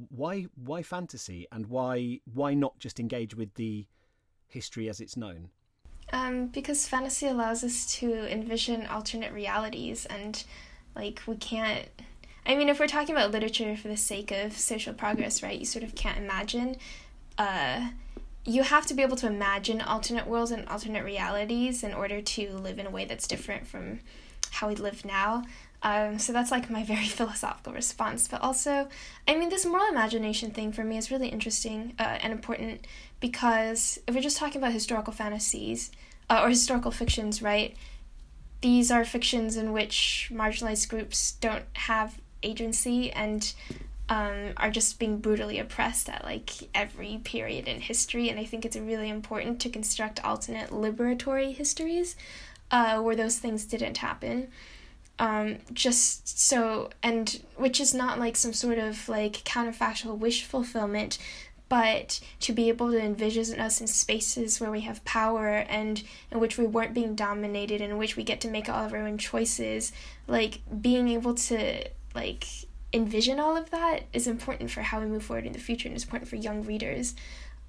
why why fantasy and why why not just engage with the history as it's known? Um, because fantasy allows us to envision alternate realities, and like we can't I mean, if we're talking about literature for the sake of social progress, right, you sort of can't imagine. Uh, you have to be able to imagine alternate worlds and alternate realities in order to live in a way that's different from how we live now. Um, so that's like my very philosophical response. But also, I mean, this moral imagination thing for me is really interesting uh, and important because if we're just talking about historical fantasies uh, or historical fictions, right? These are fictions in which marginalized groups don't have agency and um, are just being brutally oppressed at like every period in history. And I think it's really important to construct alternate liberatory histories uh, where those things didn't happen. Um, just so, and which is not like some sort of like counterfactual wish fulfillment, but to be able to envision us in spaces where we have power and in which we weren't being dominated, in which we get to make all of our own choices, like being able to like envision all of that is important for how we move forward in the future and it's important for young readers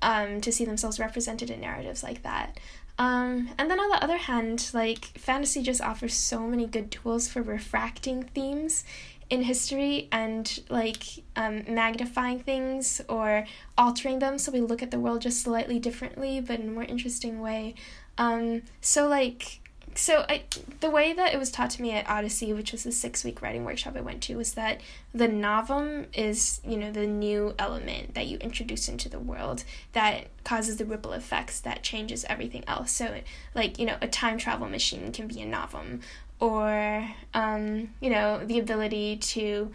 um, to see themselves represented in narratives like that. Um, and then on the other hand, like fantasy just offers so many good tools for refracting themes in history and like um, magnifying things or altering them so we look at the world just slightly differently but in a more interesting way. Um, so like so I, the way that it was taught to me at Odyssey, which was the six week writing workshop I went to, was that the novum is you know the new element that you introduce into the world that causes the ripple effects that changes everything else. So like you know a time travel machine can be a novum, or um, you know the ability to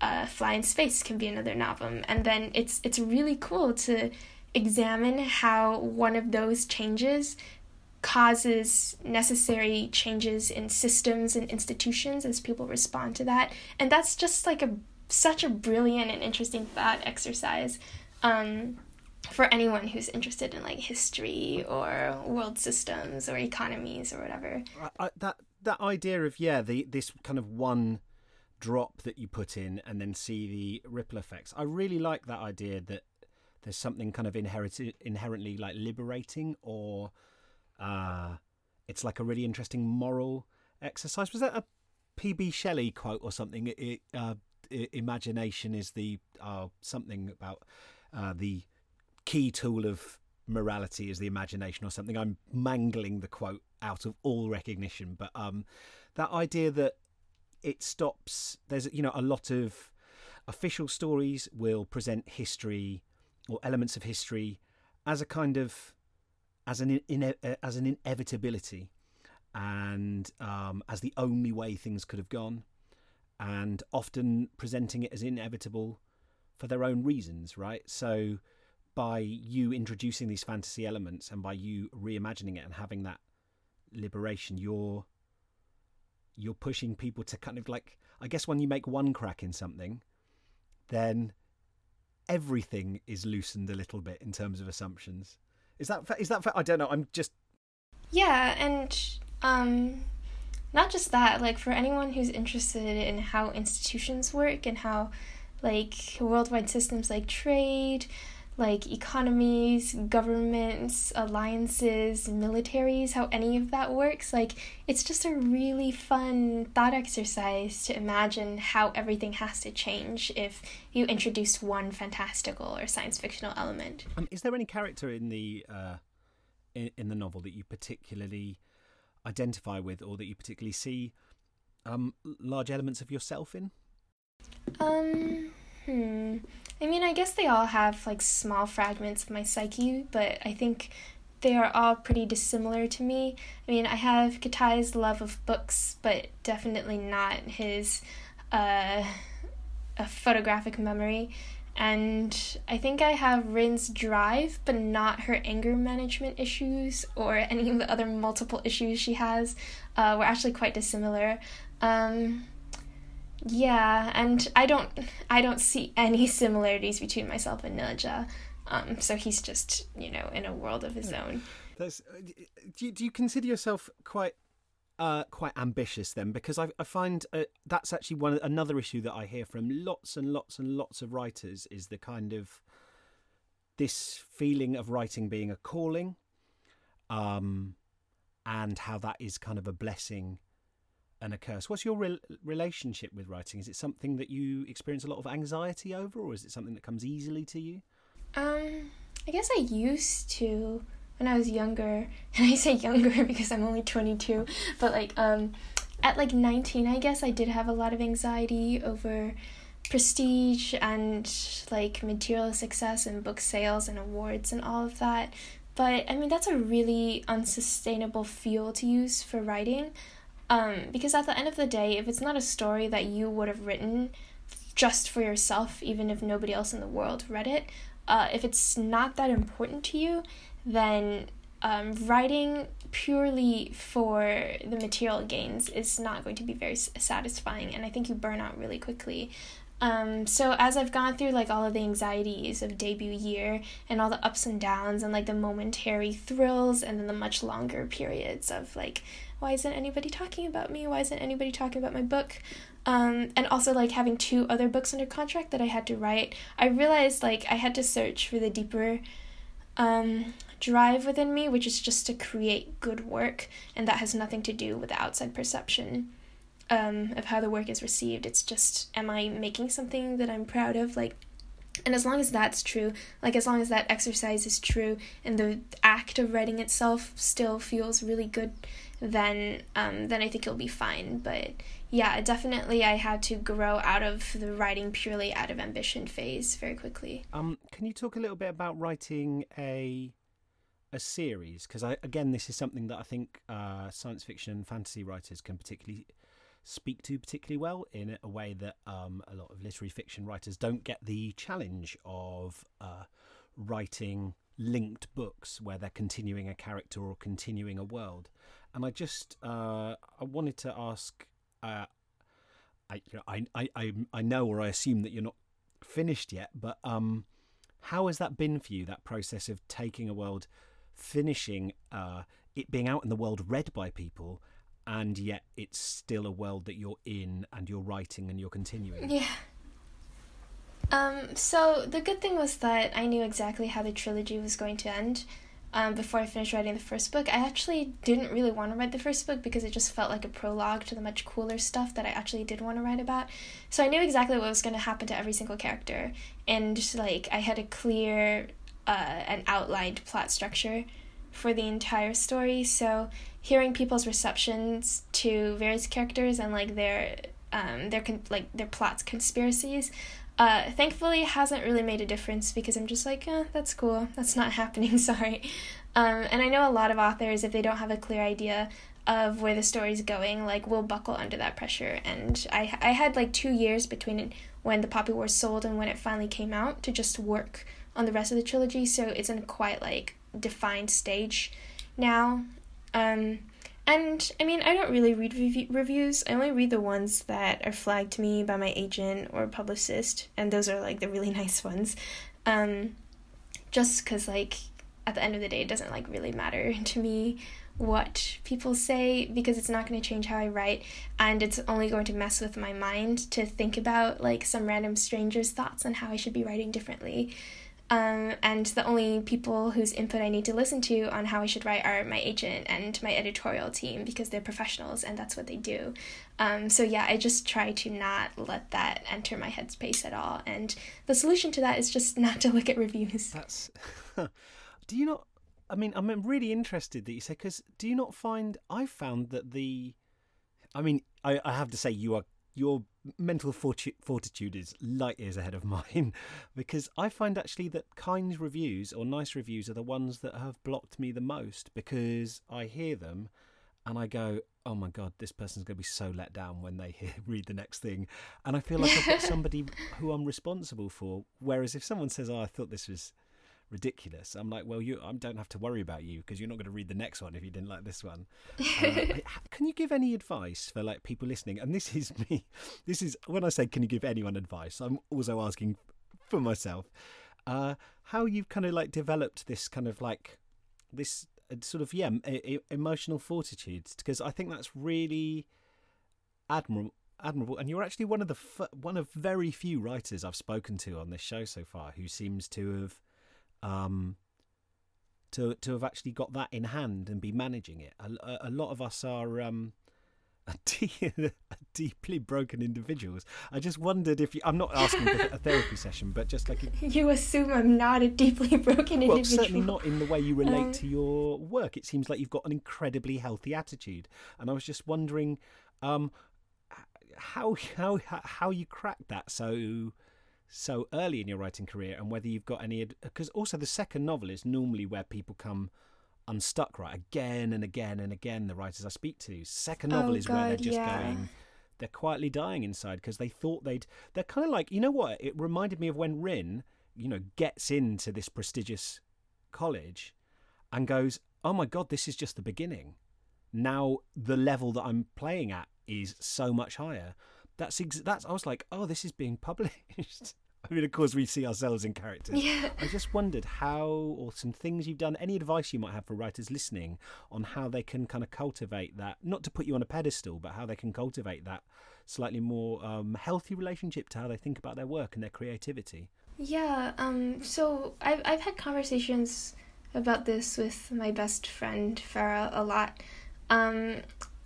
uh, fly in space can be another novum, and then it's it's really cool to examine how one of those changes causes necessary changes in systems and institutions as people respond to that. And that's just like a such a brilliant and interesting thought exercise um, for anyone who's interested in like history or world systems or economies or whatever. I, that that idea of yeah the this kind of one drop that you put in and then see the ripple effects i really like that idea that there's something kind of inherent, inherently like liberating or uh, it's like a really interesting moral exercise. Was that a P.B. Shelley quote or something? It, uh, imagination is the uh, something about uh, the key tool of morality is the imagination or something. I'm mangling the quote out of all recognition, but um, that idea that it stops. There's you know a lot of official stories will present history or elements of history as a kind of as an in, uh, as an inevitability and um, as the only way things could have gone, and often presenting it as inevitable for their own reasons, right? So, by you introducing these fantasy elements and by you reimagining it and having that liberation, you're you're pushing people to kind of like I guess when you make one crack in something, then everything is loosened a little bit in terms of assumptions. Is that is that I don't know. I'm just yeah, and um, not just that. Like for anyone who's interested in how institutions work and how like worldwide systems like trade, like economies, governments, alliances, militaries, how any of that works. Like, it's just a really fun thought exercise to imagine how everything has to change if you introduce one fantastical or science fictional element. Um, is there any character in the uh, in, in the novel that you particularly identify with, or that you particularly see um, large elements of yourself in? Um. Hmm. I mean, I guess they all have like small fragments of my psyche, but I think they are all pretty dissimilar to me. I mean, I have Kitay's love of books, but definitely not his uh, a photographic memory. And I think I have Rin's drive, but not her anger management issues or any of the other multiple issues she has. Uh, were actually quite dissimilar. Um, yeah, and I don't I don't see any similarities between myself and Nezha. Um, so he's just you know in a world of his own. That's, uh, do you, do you consider yourself quite uh, quite ambitious then? Because I, I find uh, that's actually one another issue that I hear from lots and lots and lots of writers is the kind of this feeling of writing being a calling, um, and how that is kind of a blessing and a curse. What's your re- relationship with writing? Is it something that you experience a lot of anxiety over, or is it something that comes easily to you? Um, I guess I used to when I was younger, and I say younger because I'm only 22, but like um, at like 19, I guess I did have a lot of anxiety over prestige and like material success and book sales and awards and all of that. But I mean, that's a really unsustainable fuel to use for writing. Um, because at the end of the day, if it's not a story that you would have written just for yourself, even if nobody else in the world read it, uh, if it's not that important to you, then um, writing purely for the material gains is not going to be very satisfying, and I think you burn out really quickly. Um, so as I've gone through like all of the anxieties of debut year and all the ups and downs and like the momentary thrills and then the much longer periods of like why isn't anybody talking about me? Why isn't anybody talking about my book? Um, and also like having two other books under contract that I had to write, I realized like I had to search for the deeper um, drive within me, which is just to create good work, and that has nothing to do with the outside perception um, of how the work is received. It's just, am I making something that I'm proud of? Like, and as long as that's true, like as long as that exercise is true, and the act of writing itself still feels really good then um, then I think you'll be fine. But yeah, definitely I had to grow out of the writing purely out of ambition phase very quickly. Um, can you talk a little bit about writing a a series? Because again, this is something that I think uh, science fiction and fantasy writers can particularly speak to particularly well in a way that um, a lot of literary fiction writers don't get the challenge of uh, writing linked books where they're continuing a character or continuing a world and I just uh, I wanted to ask. Uh, I, you know, I, I I know or I assume that you're not finished yet, but um, how has that been for you? That process of taking a world, finishing uh, it being out in the world, read by people, and yet it's still a world that you're in and you're writing and you're continuing. Yeah. Um, so the good thing was that I knew exactly how the trilogy was going to end um, before I finished writing the first book. I actually didn't really want to write the first book because it just felt like a prologue to the much cooler stuff that I actually did want to write about. So I knew exactly what was going to happen to every single character, and just like I had a clear uh, and outlined plot structure for the entire story. So hearing people's receptions to various characters and like their um, their con- like their plots conspiracies Uh, thankfully, hasn't really made a difference because I'm just like, eh, that's cool. That's not happening. Sorry. Um, and I know a lot of authors, if they don't have a clear idea of where the story's going, like will buckle under that pressure. And I I had like two years between when the Poppy Wars sold and when it finally came out to just work on the rest of the trilogy. So it's in quite like defined stage now. Um, and I mean, I don't really read rev- reviews. I only read the ones that are flagged to me by my agent or publicist, and those are like the really nice ones. Um, just because, like, at the end of the day, it doesn't like really matter to me what people say because it's not going to change how I write and it's only going to mess with my mind to think about like some random stranger's thoughts on how I should be writing differently. Um, and the only people whose input I need to listen to on how I should write are my agent and my editorial team because they're professionals and that's what they do. Um, so yeah, I just try to not let that enter my headspace at all. And the solution to that is just not to look at reviews. That's. do you not? I mean, I'm really interested that you say because do you not find I found that the, I mean, I, I have to say you are your mental forti- fortitude is light years ahead of mine because I find actually that kind reviews or nice reviews are the ones that have blocked me the most because I hear them and I go, oh my god, this person's going to be so let down when they hear, read the next thing, and I feel like I've got somebody who I'm responsible for. Whereas if someone says, oh, I thought this was ridiculous. I'm like, well, you I don't have to worry about you because you're not going to read the next one if you didn't like this one. Uh, can you give any advice for like people listening? And this is me. This is when I say, can you give anyone advice? I'm also asking for myself. Uh, how you've kind of like developed this kind of like this uh, sort of yeah emotional fortitude because I think that's really admirable admirable and you're actually one of the f- one of very few writers I've spoken to on this show so far who seems to have um, to to have actually got that in hand and be managing it. A, a lot of us are um, deeply broken individuals. I just wondered if you, I'm not asking for a therapy session, but just like a, you assume I'm not a deeply broken individual? well, individual. certainly not in the way you relate um, to your work. It seems like you've got an incredibly healthy attitude, and I was just wondering um, how how how you cracked that so so early in your writing career and whether you've got any because also the second novel is normally where people come unstuck right? Again and again and again the writers i speak to. Second novel oh, is God, where they're just yeah. going they're quietly dying inside because they thought they'd they're kind of like you know what? It reminded me of when rin you know gets into this prestigious college and goes oh my god this is just the beginning. Now the level that i'm playing at is so much higher that's ex- that's. I was like, oh, this is being published. I mean, of course, we see ourselves in characters. Yeah. I just wondered how, or some things you've done, any advice you might have for writers listening on how they can kind of cultivate that, not to put you on a pedestal, but how they can cultivate that slightly more um, healthy relationship to how they think about their work and their creativity. Yeah. Um. So I've I've had conversations about this with my best friend Farah a lot. Um,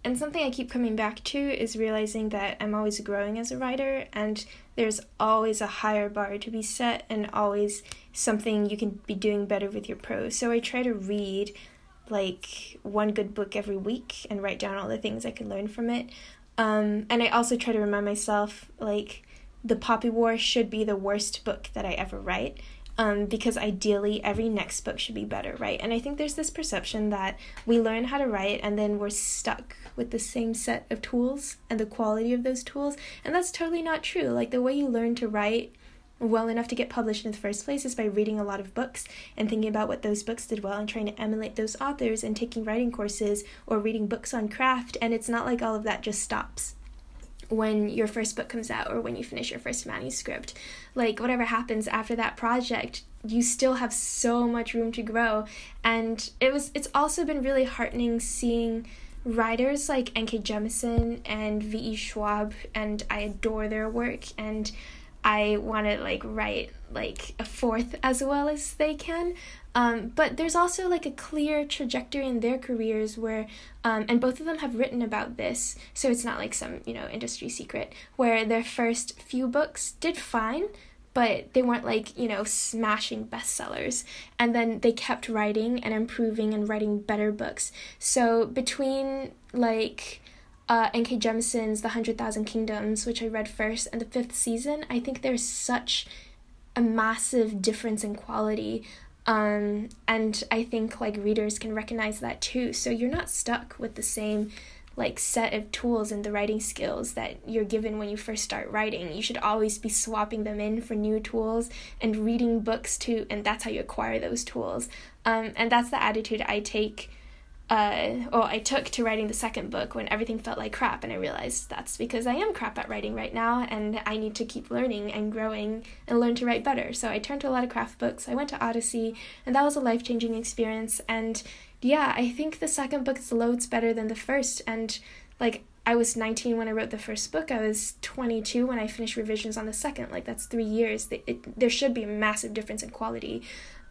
and something I keep coming back to is realizing that I'm always growing as a writer, and there's always a higher bar to be set, and always something you can be doing better with your prose. So I try to read like one good book every week and write down all the things I can learn from it. Um, and I also try to remind myself like the Poppy War should be the worst book that I ever write um, because ideally every next book should be better, right? And I think there's this perception that we learn how to write and then we're stuck with the same set of tools and the quality of those tools, and that's totally not true. Like the way you learn to write well enough to get published in the first place is by reading a lot of books and thinking about what those books did well and trying to emulate those authors and taking writing courses or reading books on craft. And it's not like all of that just stops when your first book comes out or when you finish your first manuscript. Like, whatever happens after that project, you still have so much room to grow. And it was it's also been really heartening seeing writers like N.K. Jemisin and V.E. Schwab, and I adore their work, and I want to like write like a fourth as well as they can. Um, but there's also like a clear trajectory in their careers where, um, and both of them have written about this, so it's not like some you know industry secret where their first few books did fine, but they weren't like you know smashing bestsellers, and then they kept writing and improving and writing better books. So between like uh, N.K. Jemisin's The Hundred Thousand Kingdoms, which I read first, and the fifth season, I think there's such a massive difference in quality. Um, and I think like readers can recognize that too. So you're not stuck with the same like set of tools and the writing skills that you're given when you first start writing. You should always be swapping them in for new tools and reading books too, and that's how you acquire those tools. Um, and that's the attitude I take. Uh, or I took to writing the second book when everything felt like crap, and I realized that's because I am crap at writing right now, and I need to keep learning and growing and learn to write better. So I turned to a lot of craft books. I went to Odyssey, and that was a life changing experience. And yeah, I think the second book is loads better than the first. And like, I was 19 when I wrote the first book. I was 22 when I finished revisions on the second. Like, that's three years. It, it, there should be a massive difference in quality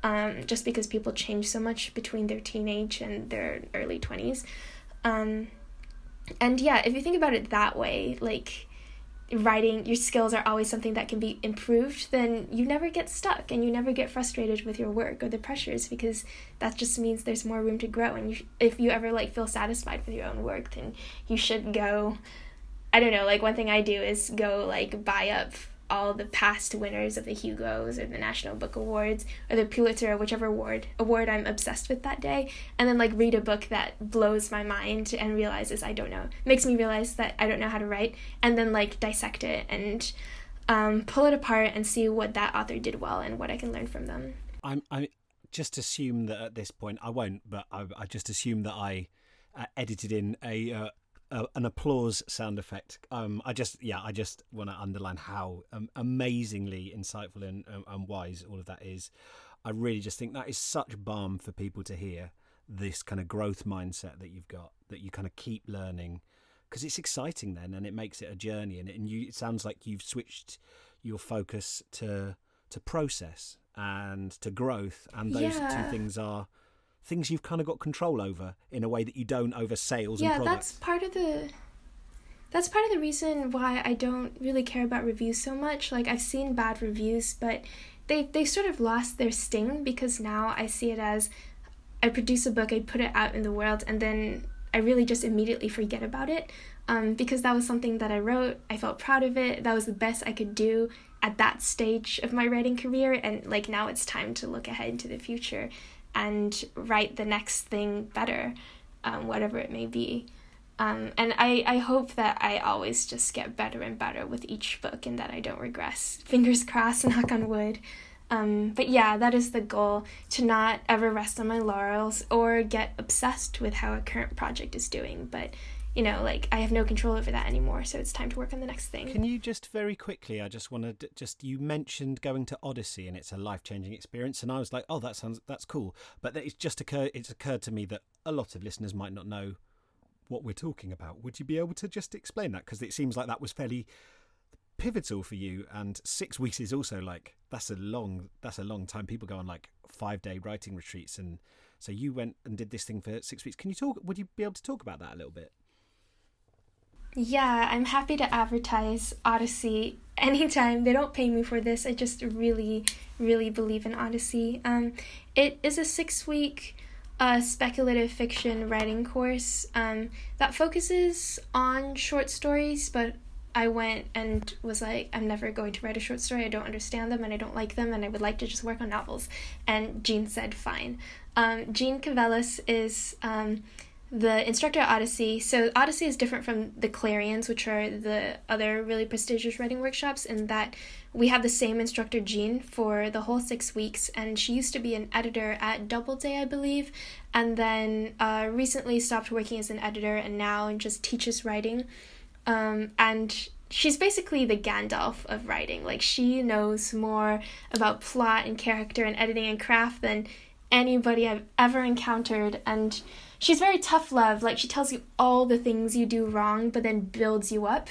um, just because people change so much between their teenage and their early 20s. Um, and yeah, if you think about it that way, like, writing your skills are always something that can be improved then you never get stuck and you never get frustrated with your work or the pressures because that just means there's more room to grow and you, if you ever like feel satisfied with your own work then you should go i don't know like one thing i do is go like buy up all the past winners of the Hugos or the National Book Awards or the Pulitzer or whichever award award I'm obsessed with that day, and then like read a book that blows my mind and realizes I don't know, makes me realize that I don't know how to write, and then like dissect it and um, pull it apart and see what that author did well and what I can learn from them. I'm I just assume that at this point I won't, but I, I just assume that I uh, edited in a uh, uh, an applause sound effect. Um, I just, yeah, I just want to underline how um, amazingly insightful and, um, and wise all of that is. I really just think that is such balm for people to hear this kind of growth mindset that you've got, that you kind of keep learning, because it's exciting then, and it makes it a journey. And, and you, it sounds like you've switched your focus to to process and to growth, and those yeah. two things are things you've kind of got control over in a way that you don't over sales yeah, that's part of the that's part of the reason why I don't really care about reviews so much. Like I've seen bad reviews, but they they sort of lost their sting because now I see it as I produce a book, I put it out in the world, and then I really just immediately forget about it. Um, because that was something that I wrote. I felt proud of it. That was the best I could do at that stage of my writing career. And like now it's time to look ahead into the future and write the next thing better, um, whatever it may be. Um, and I, I hope that I always just get better and better with each book and that I don't regress. Fingers crossed, knock on wood. Um, but yeah, that is the goal to not ever rest on my laurels or get obsessed with how a current project is doing, but you know, like I have no control over that anymore. So it's time to work on the next thing. Can you just very quickly? I just want to just you mentioned going to Odyssey and it's a life changing experience, and I was like, oh, that sounds that's cool. But it's just occurred it's occurred to me that a lot of listeners might not know what we're talking about. Would you be able to just explain that? Because it seems like that was fairly pivotal for you, and six weeks is also like that's a long that's a long time. People go on like five day writing retreats and. So you went and did this thing for six weeks. Can you talk? Would you be able to talk about that a little bit? Yeah, I'm happy to advertise Odyssey anytime. They don't pay me for this. I just really, really believe in Odyssey. Um, it is a six week uh, speculative fiction writing course um, that focuses on short stories, but I went and was like, I'm never going to write a short story. I don't understand them and I don't like them, and I would like to just work on novels. And Jean said, fine. Um, Jean Cavelos is. Um, the instructor Odyssey. So Odyssey is different from the Clarions, which are the other really prestigious writing workshops, in that we have the same instructor Jean for the whole six weeks, and she used to be an editor at Doubleday, I believe, and then uh, recently stopped working as an editor and now just teaches writing. Um, and she's basically the Gandalf of writing. Like she knows more about plot and character and editing and craft than anybody I've ever encountered, and she's very tough love. Like she tells you all the things you do wrong, but then builds you up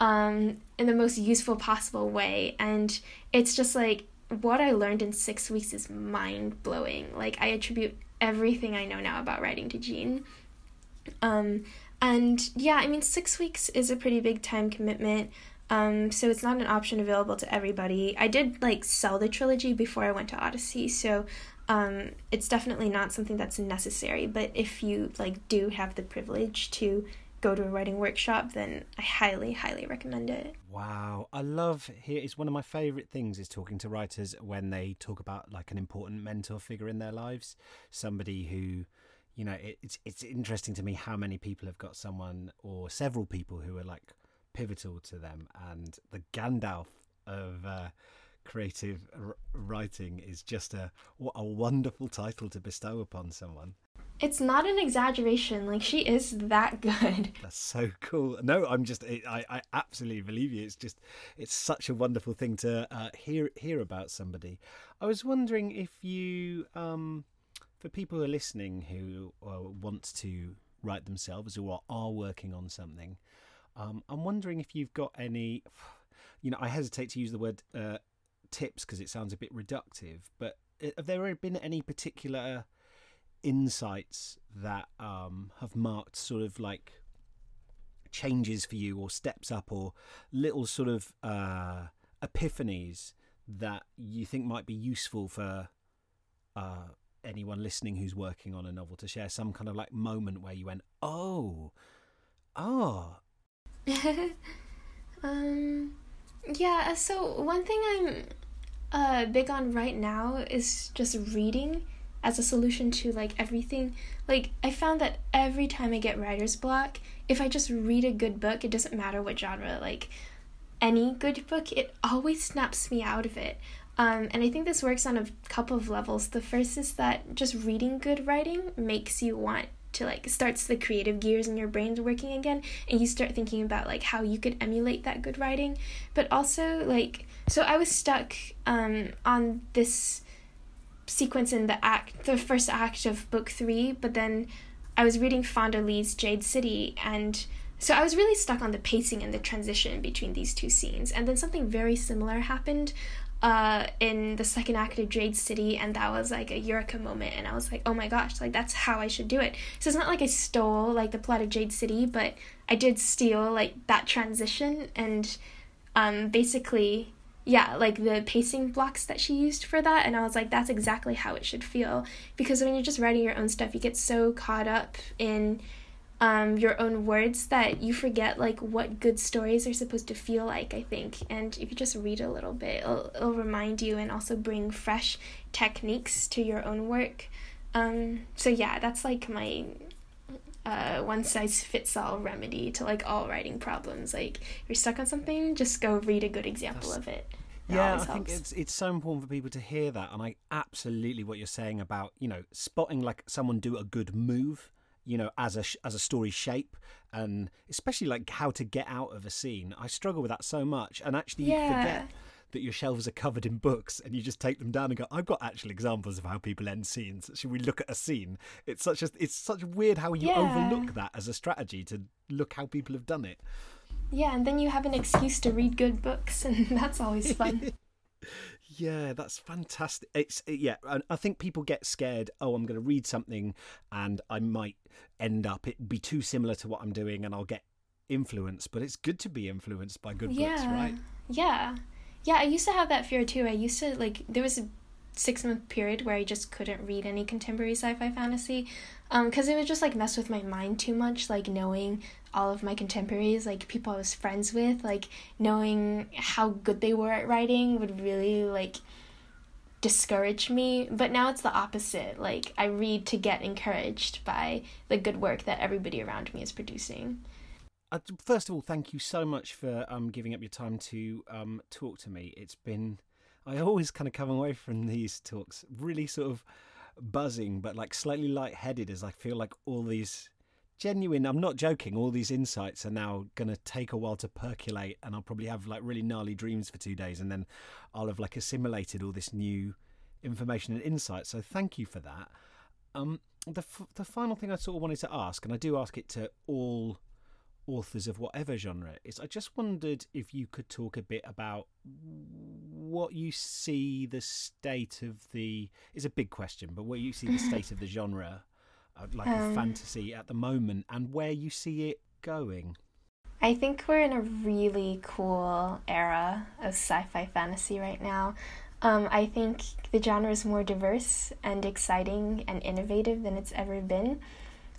um, in the most useful possible way. And it's just like what I learned in six weeks is mind blowing. Like I attribute everything I know now about writing to Jean. Um, and yeah, I mean, six weeks is a pretty big time commitment. Um, so it's not an option available to everybody. I did like sell the trilogy before I went to Odyssey, so um, it's definitely not something that's necessary. But if you like do have the privilege to go to a writing workshop, then I highly, highly recommend it. Wow, I love here. It's one of my favorite things is talking to writers when they talk about like an important mentor figure in their lives, somebody who, you know, it, it's it's interesting to me how many people have got someone or several people who are like pivotal to them, and the Gandalf of. Uh, creative r- writing is just a what a wonderful title to bestow upon someone it's not an exaggeration. Like she is that good. That's so cool. No, I'm just I, I absolutely believe you. It's just it's such a wonderful thing to uh, hear hear about somebody. I was wondering if you um for people who are listening who uh, want to write themselves or are working on something, um, I'm wondering if you've got any. You know, I hesitate to use the word uh, tips because it sounds a bit reductive, but uh, have there been any particular insights that um, have marked sort of like changes for you or steps up or little sort of uh, epiphanies that you think might be useful for uh, anyone listening who's working on a novel to share some kind of like moment where you went oh oh um yeah so one thing i'm uh, big on right now is just reading as a solution to like everything. Like I found that every time I get writer's block, if I just read a good book, it doesn't matter what genre, like any good book, it always snaps me out of it. Um, and I think this works on a couple of levels. The first is that just reading good writing makes you want to like starts the creative gears in your brain working again and you start thinking about like how you could emulate that good writing but also like so i was stuck um, on this sequence in the act, the first act of book three, but then I was reading Fonda Lee's Jade City, and so I was really stuck on the pacing and the transition between these two scenes. And then something very similar happened uh, in the second act of Jade City, and that was like a eureka moment. And I was like, oh my gosh, like that's how I should do it. So it's not like I stole like the plot of Jade City, but I did steal like that transition and um, basically yeah, like the pacing blocks that she used for that. And I was like, that's exactly how it should feel. Because when you're just writing your own stuff, you get so caught up in um, your own words that you forget like what good stories are supposed to feel like, I think. And if you just read a little bit, it'll, it'll remind you and also bring fresh techniques to your own work. Um, so yeah, that's like my uh, one size fits all remedy to like all writing problems. Like if you're stuck on something, just go read a good example That's, of it. yeah, I helps. think it's it's so important for people to hear that, and I absolutely what you're saying about you know spotting like someone do a good move, you know, as a as a story shape, and especially like how to get out of a scene. I struggle with that so much, and actually yeah. forget that your shelves are covered in books and you just take them down and go, I've got actual examples of how people end scenes. Should we look at a scene? It's such a, it's such weird how you yeah. overlook that as a strategy to look how people have done it. Yeah, and then you have an excuse to read good books, and that's always fun. yeah, that's fantastic. It's yeah, and I think people get scared. Oh, I'm going to read something, and I might end up it be too similar to what I'm doing, and I'll get influenced. But it's good to be influenced by good yeah. books, right? Yeah. Yeah, I used to have that fear too. I used to like there was a six month period where I just couldn't read any contemporary sci-fi fantasy, because um, it would just like mess with my mind too much. Like knowing all of my contemporaries, like people I was friends with, like knowing how good they were at writing would really like discourage me. But now it's the opposite. Like I read to get encouraged by the good work that everybody around me is producing uh, first of all, thank you so much for um, giving up your time to um, talk to me. It's been, I always kind of come away from these talks really sort of buzzing, but like slightly lightheaded as I feel like all these genuine, I'm not joking, all these insights are now going to take a while to percolate and I'll probably have like really gnarly dreams for two days and then I'll have like assimilated all this new information and insight. So thank you for that. Um, the, f- the final thing I sort of wanted to ask, and I do ask it to all authors of whatever genre is. I just wondered if you could talk a bit about what you see the state of the is a big question but where you see the state of the genre like um, fantasy at the moment and where you see it going. I think we're in a really cool era of sci-fi fantasy right now. Um, I think the genre is more diverse and exciting and innovative than it's ever been.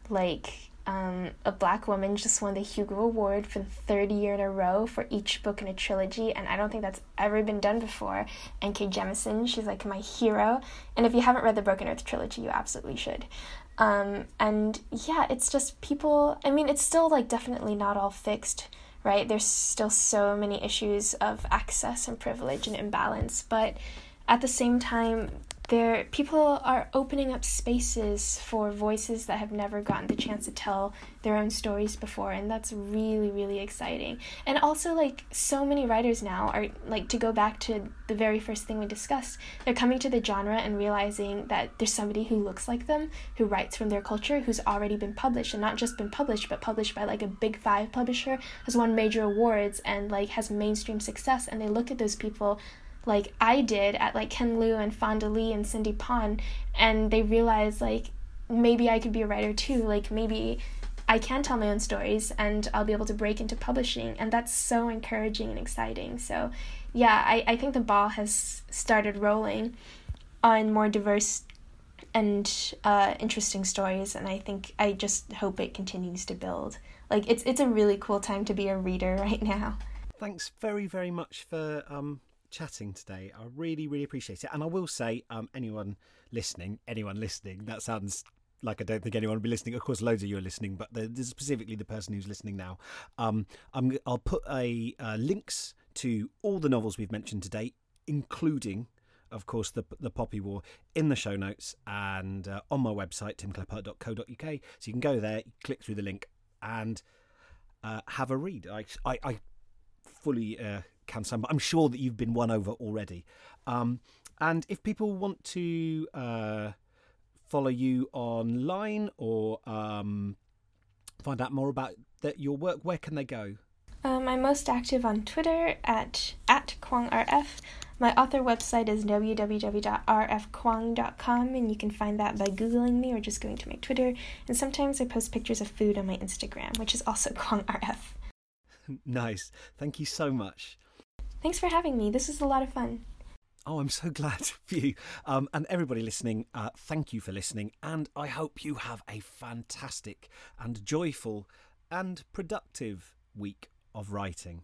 Like um, a black woman just won the Hugo Award for the third year in a row for each book in a trilogy, and I don't think that's ever been done before. And N.K. Jemisin, she's like my hero, and if you haven't read the Broken Earth trilogy, you absolutely should. Um, and yeah, it's just people, I mean, it's still like definitely not all fixed, right? There's still so many issues of access and privilege and imbalance, but at the same time, there people are opening up spaces for voices that have never gotten the chance to tell their own stories before and that's really really exciting. And also like so many writers now are like to go back to the very first thing we discussed they're coming to the genre and realizing that there's somebody who looks like them who writes from their culture who's already been published and not just been published but published by like a big five publisher has won major awards and like has mainstream success and they look at those people like I did at like Ken Liu and Fonda Lee and Cindy Pon, and they realized like maybe I could be a writer too. Like maybe I can tell my own stories and I'll be able to break into publishing, and that's so encouraging and exciting. So, yeah, I, I think the ball has started rolling on more diverse and uh, interesting stories, and I think I just hope it continues to build. Like it's it's a really cool time to be a reader right now. Thanks very very much for um chatting today. I really, really appreciate it. And I will say, um, anyone listening, anyone listening, that sounds like I don't think anyone will be listening. Of course, loads of you are listening, but the, specifically the person who's listening now. Um, I'm, I'll put a uh, links to all the novels we've mentioned today, including of course, the the Poppy War in the show notes and uh, on my website, timclarepoet.co.uk. So you can go there, click through the link, and uh, have a read. I, I, I fully uh, can but I'm sure that you've been won over already. Um, and if people want to uh, follow you online or um, find out more about the, your work, where can they go? Um, I'm most active on Twitter at at KuangRF. My author website is www.rfkuang.com, and you can find that by Googling me or just going to my Twitter. And sometimes I post pictures of food on my Instagram, which is also KuangRF. nice. Thank you so much. Thanks for having me. This was a lot of fun. Oh, I'm so glad for you. Um, and everybody listening, uh, thank you for listening. And I hope you have a fantastic and joyful and productive week of writing.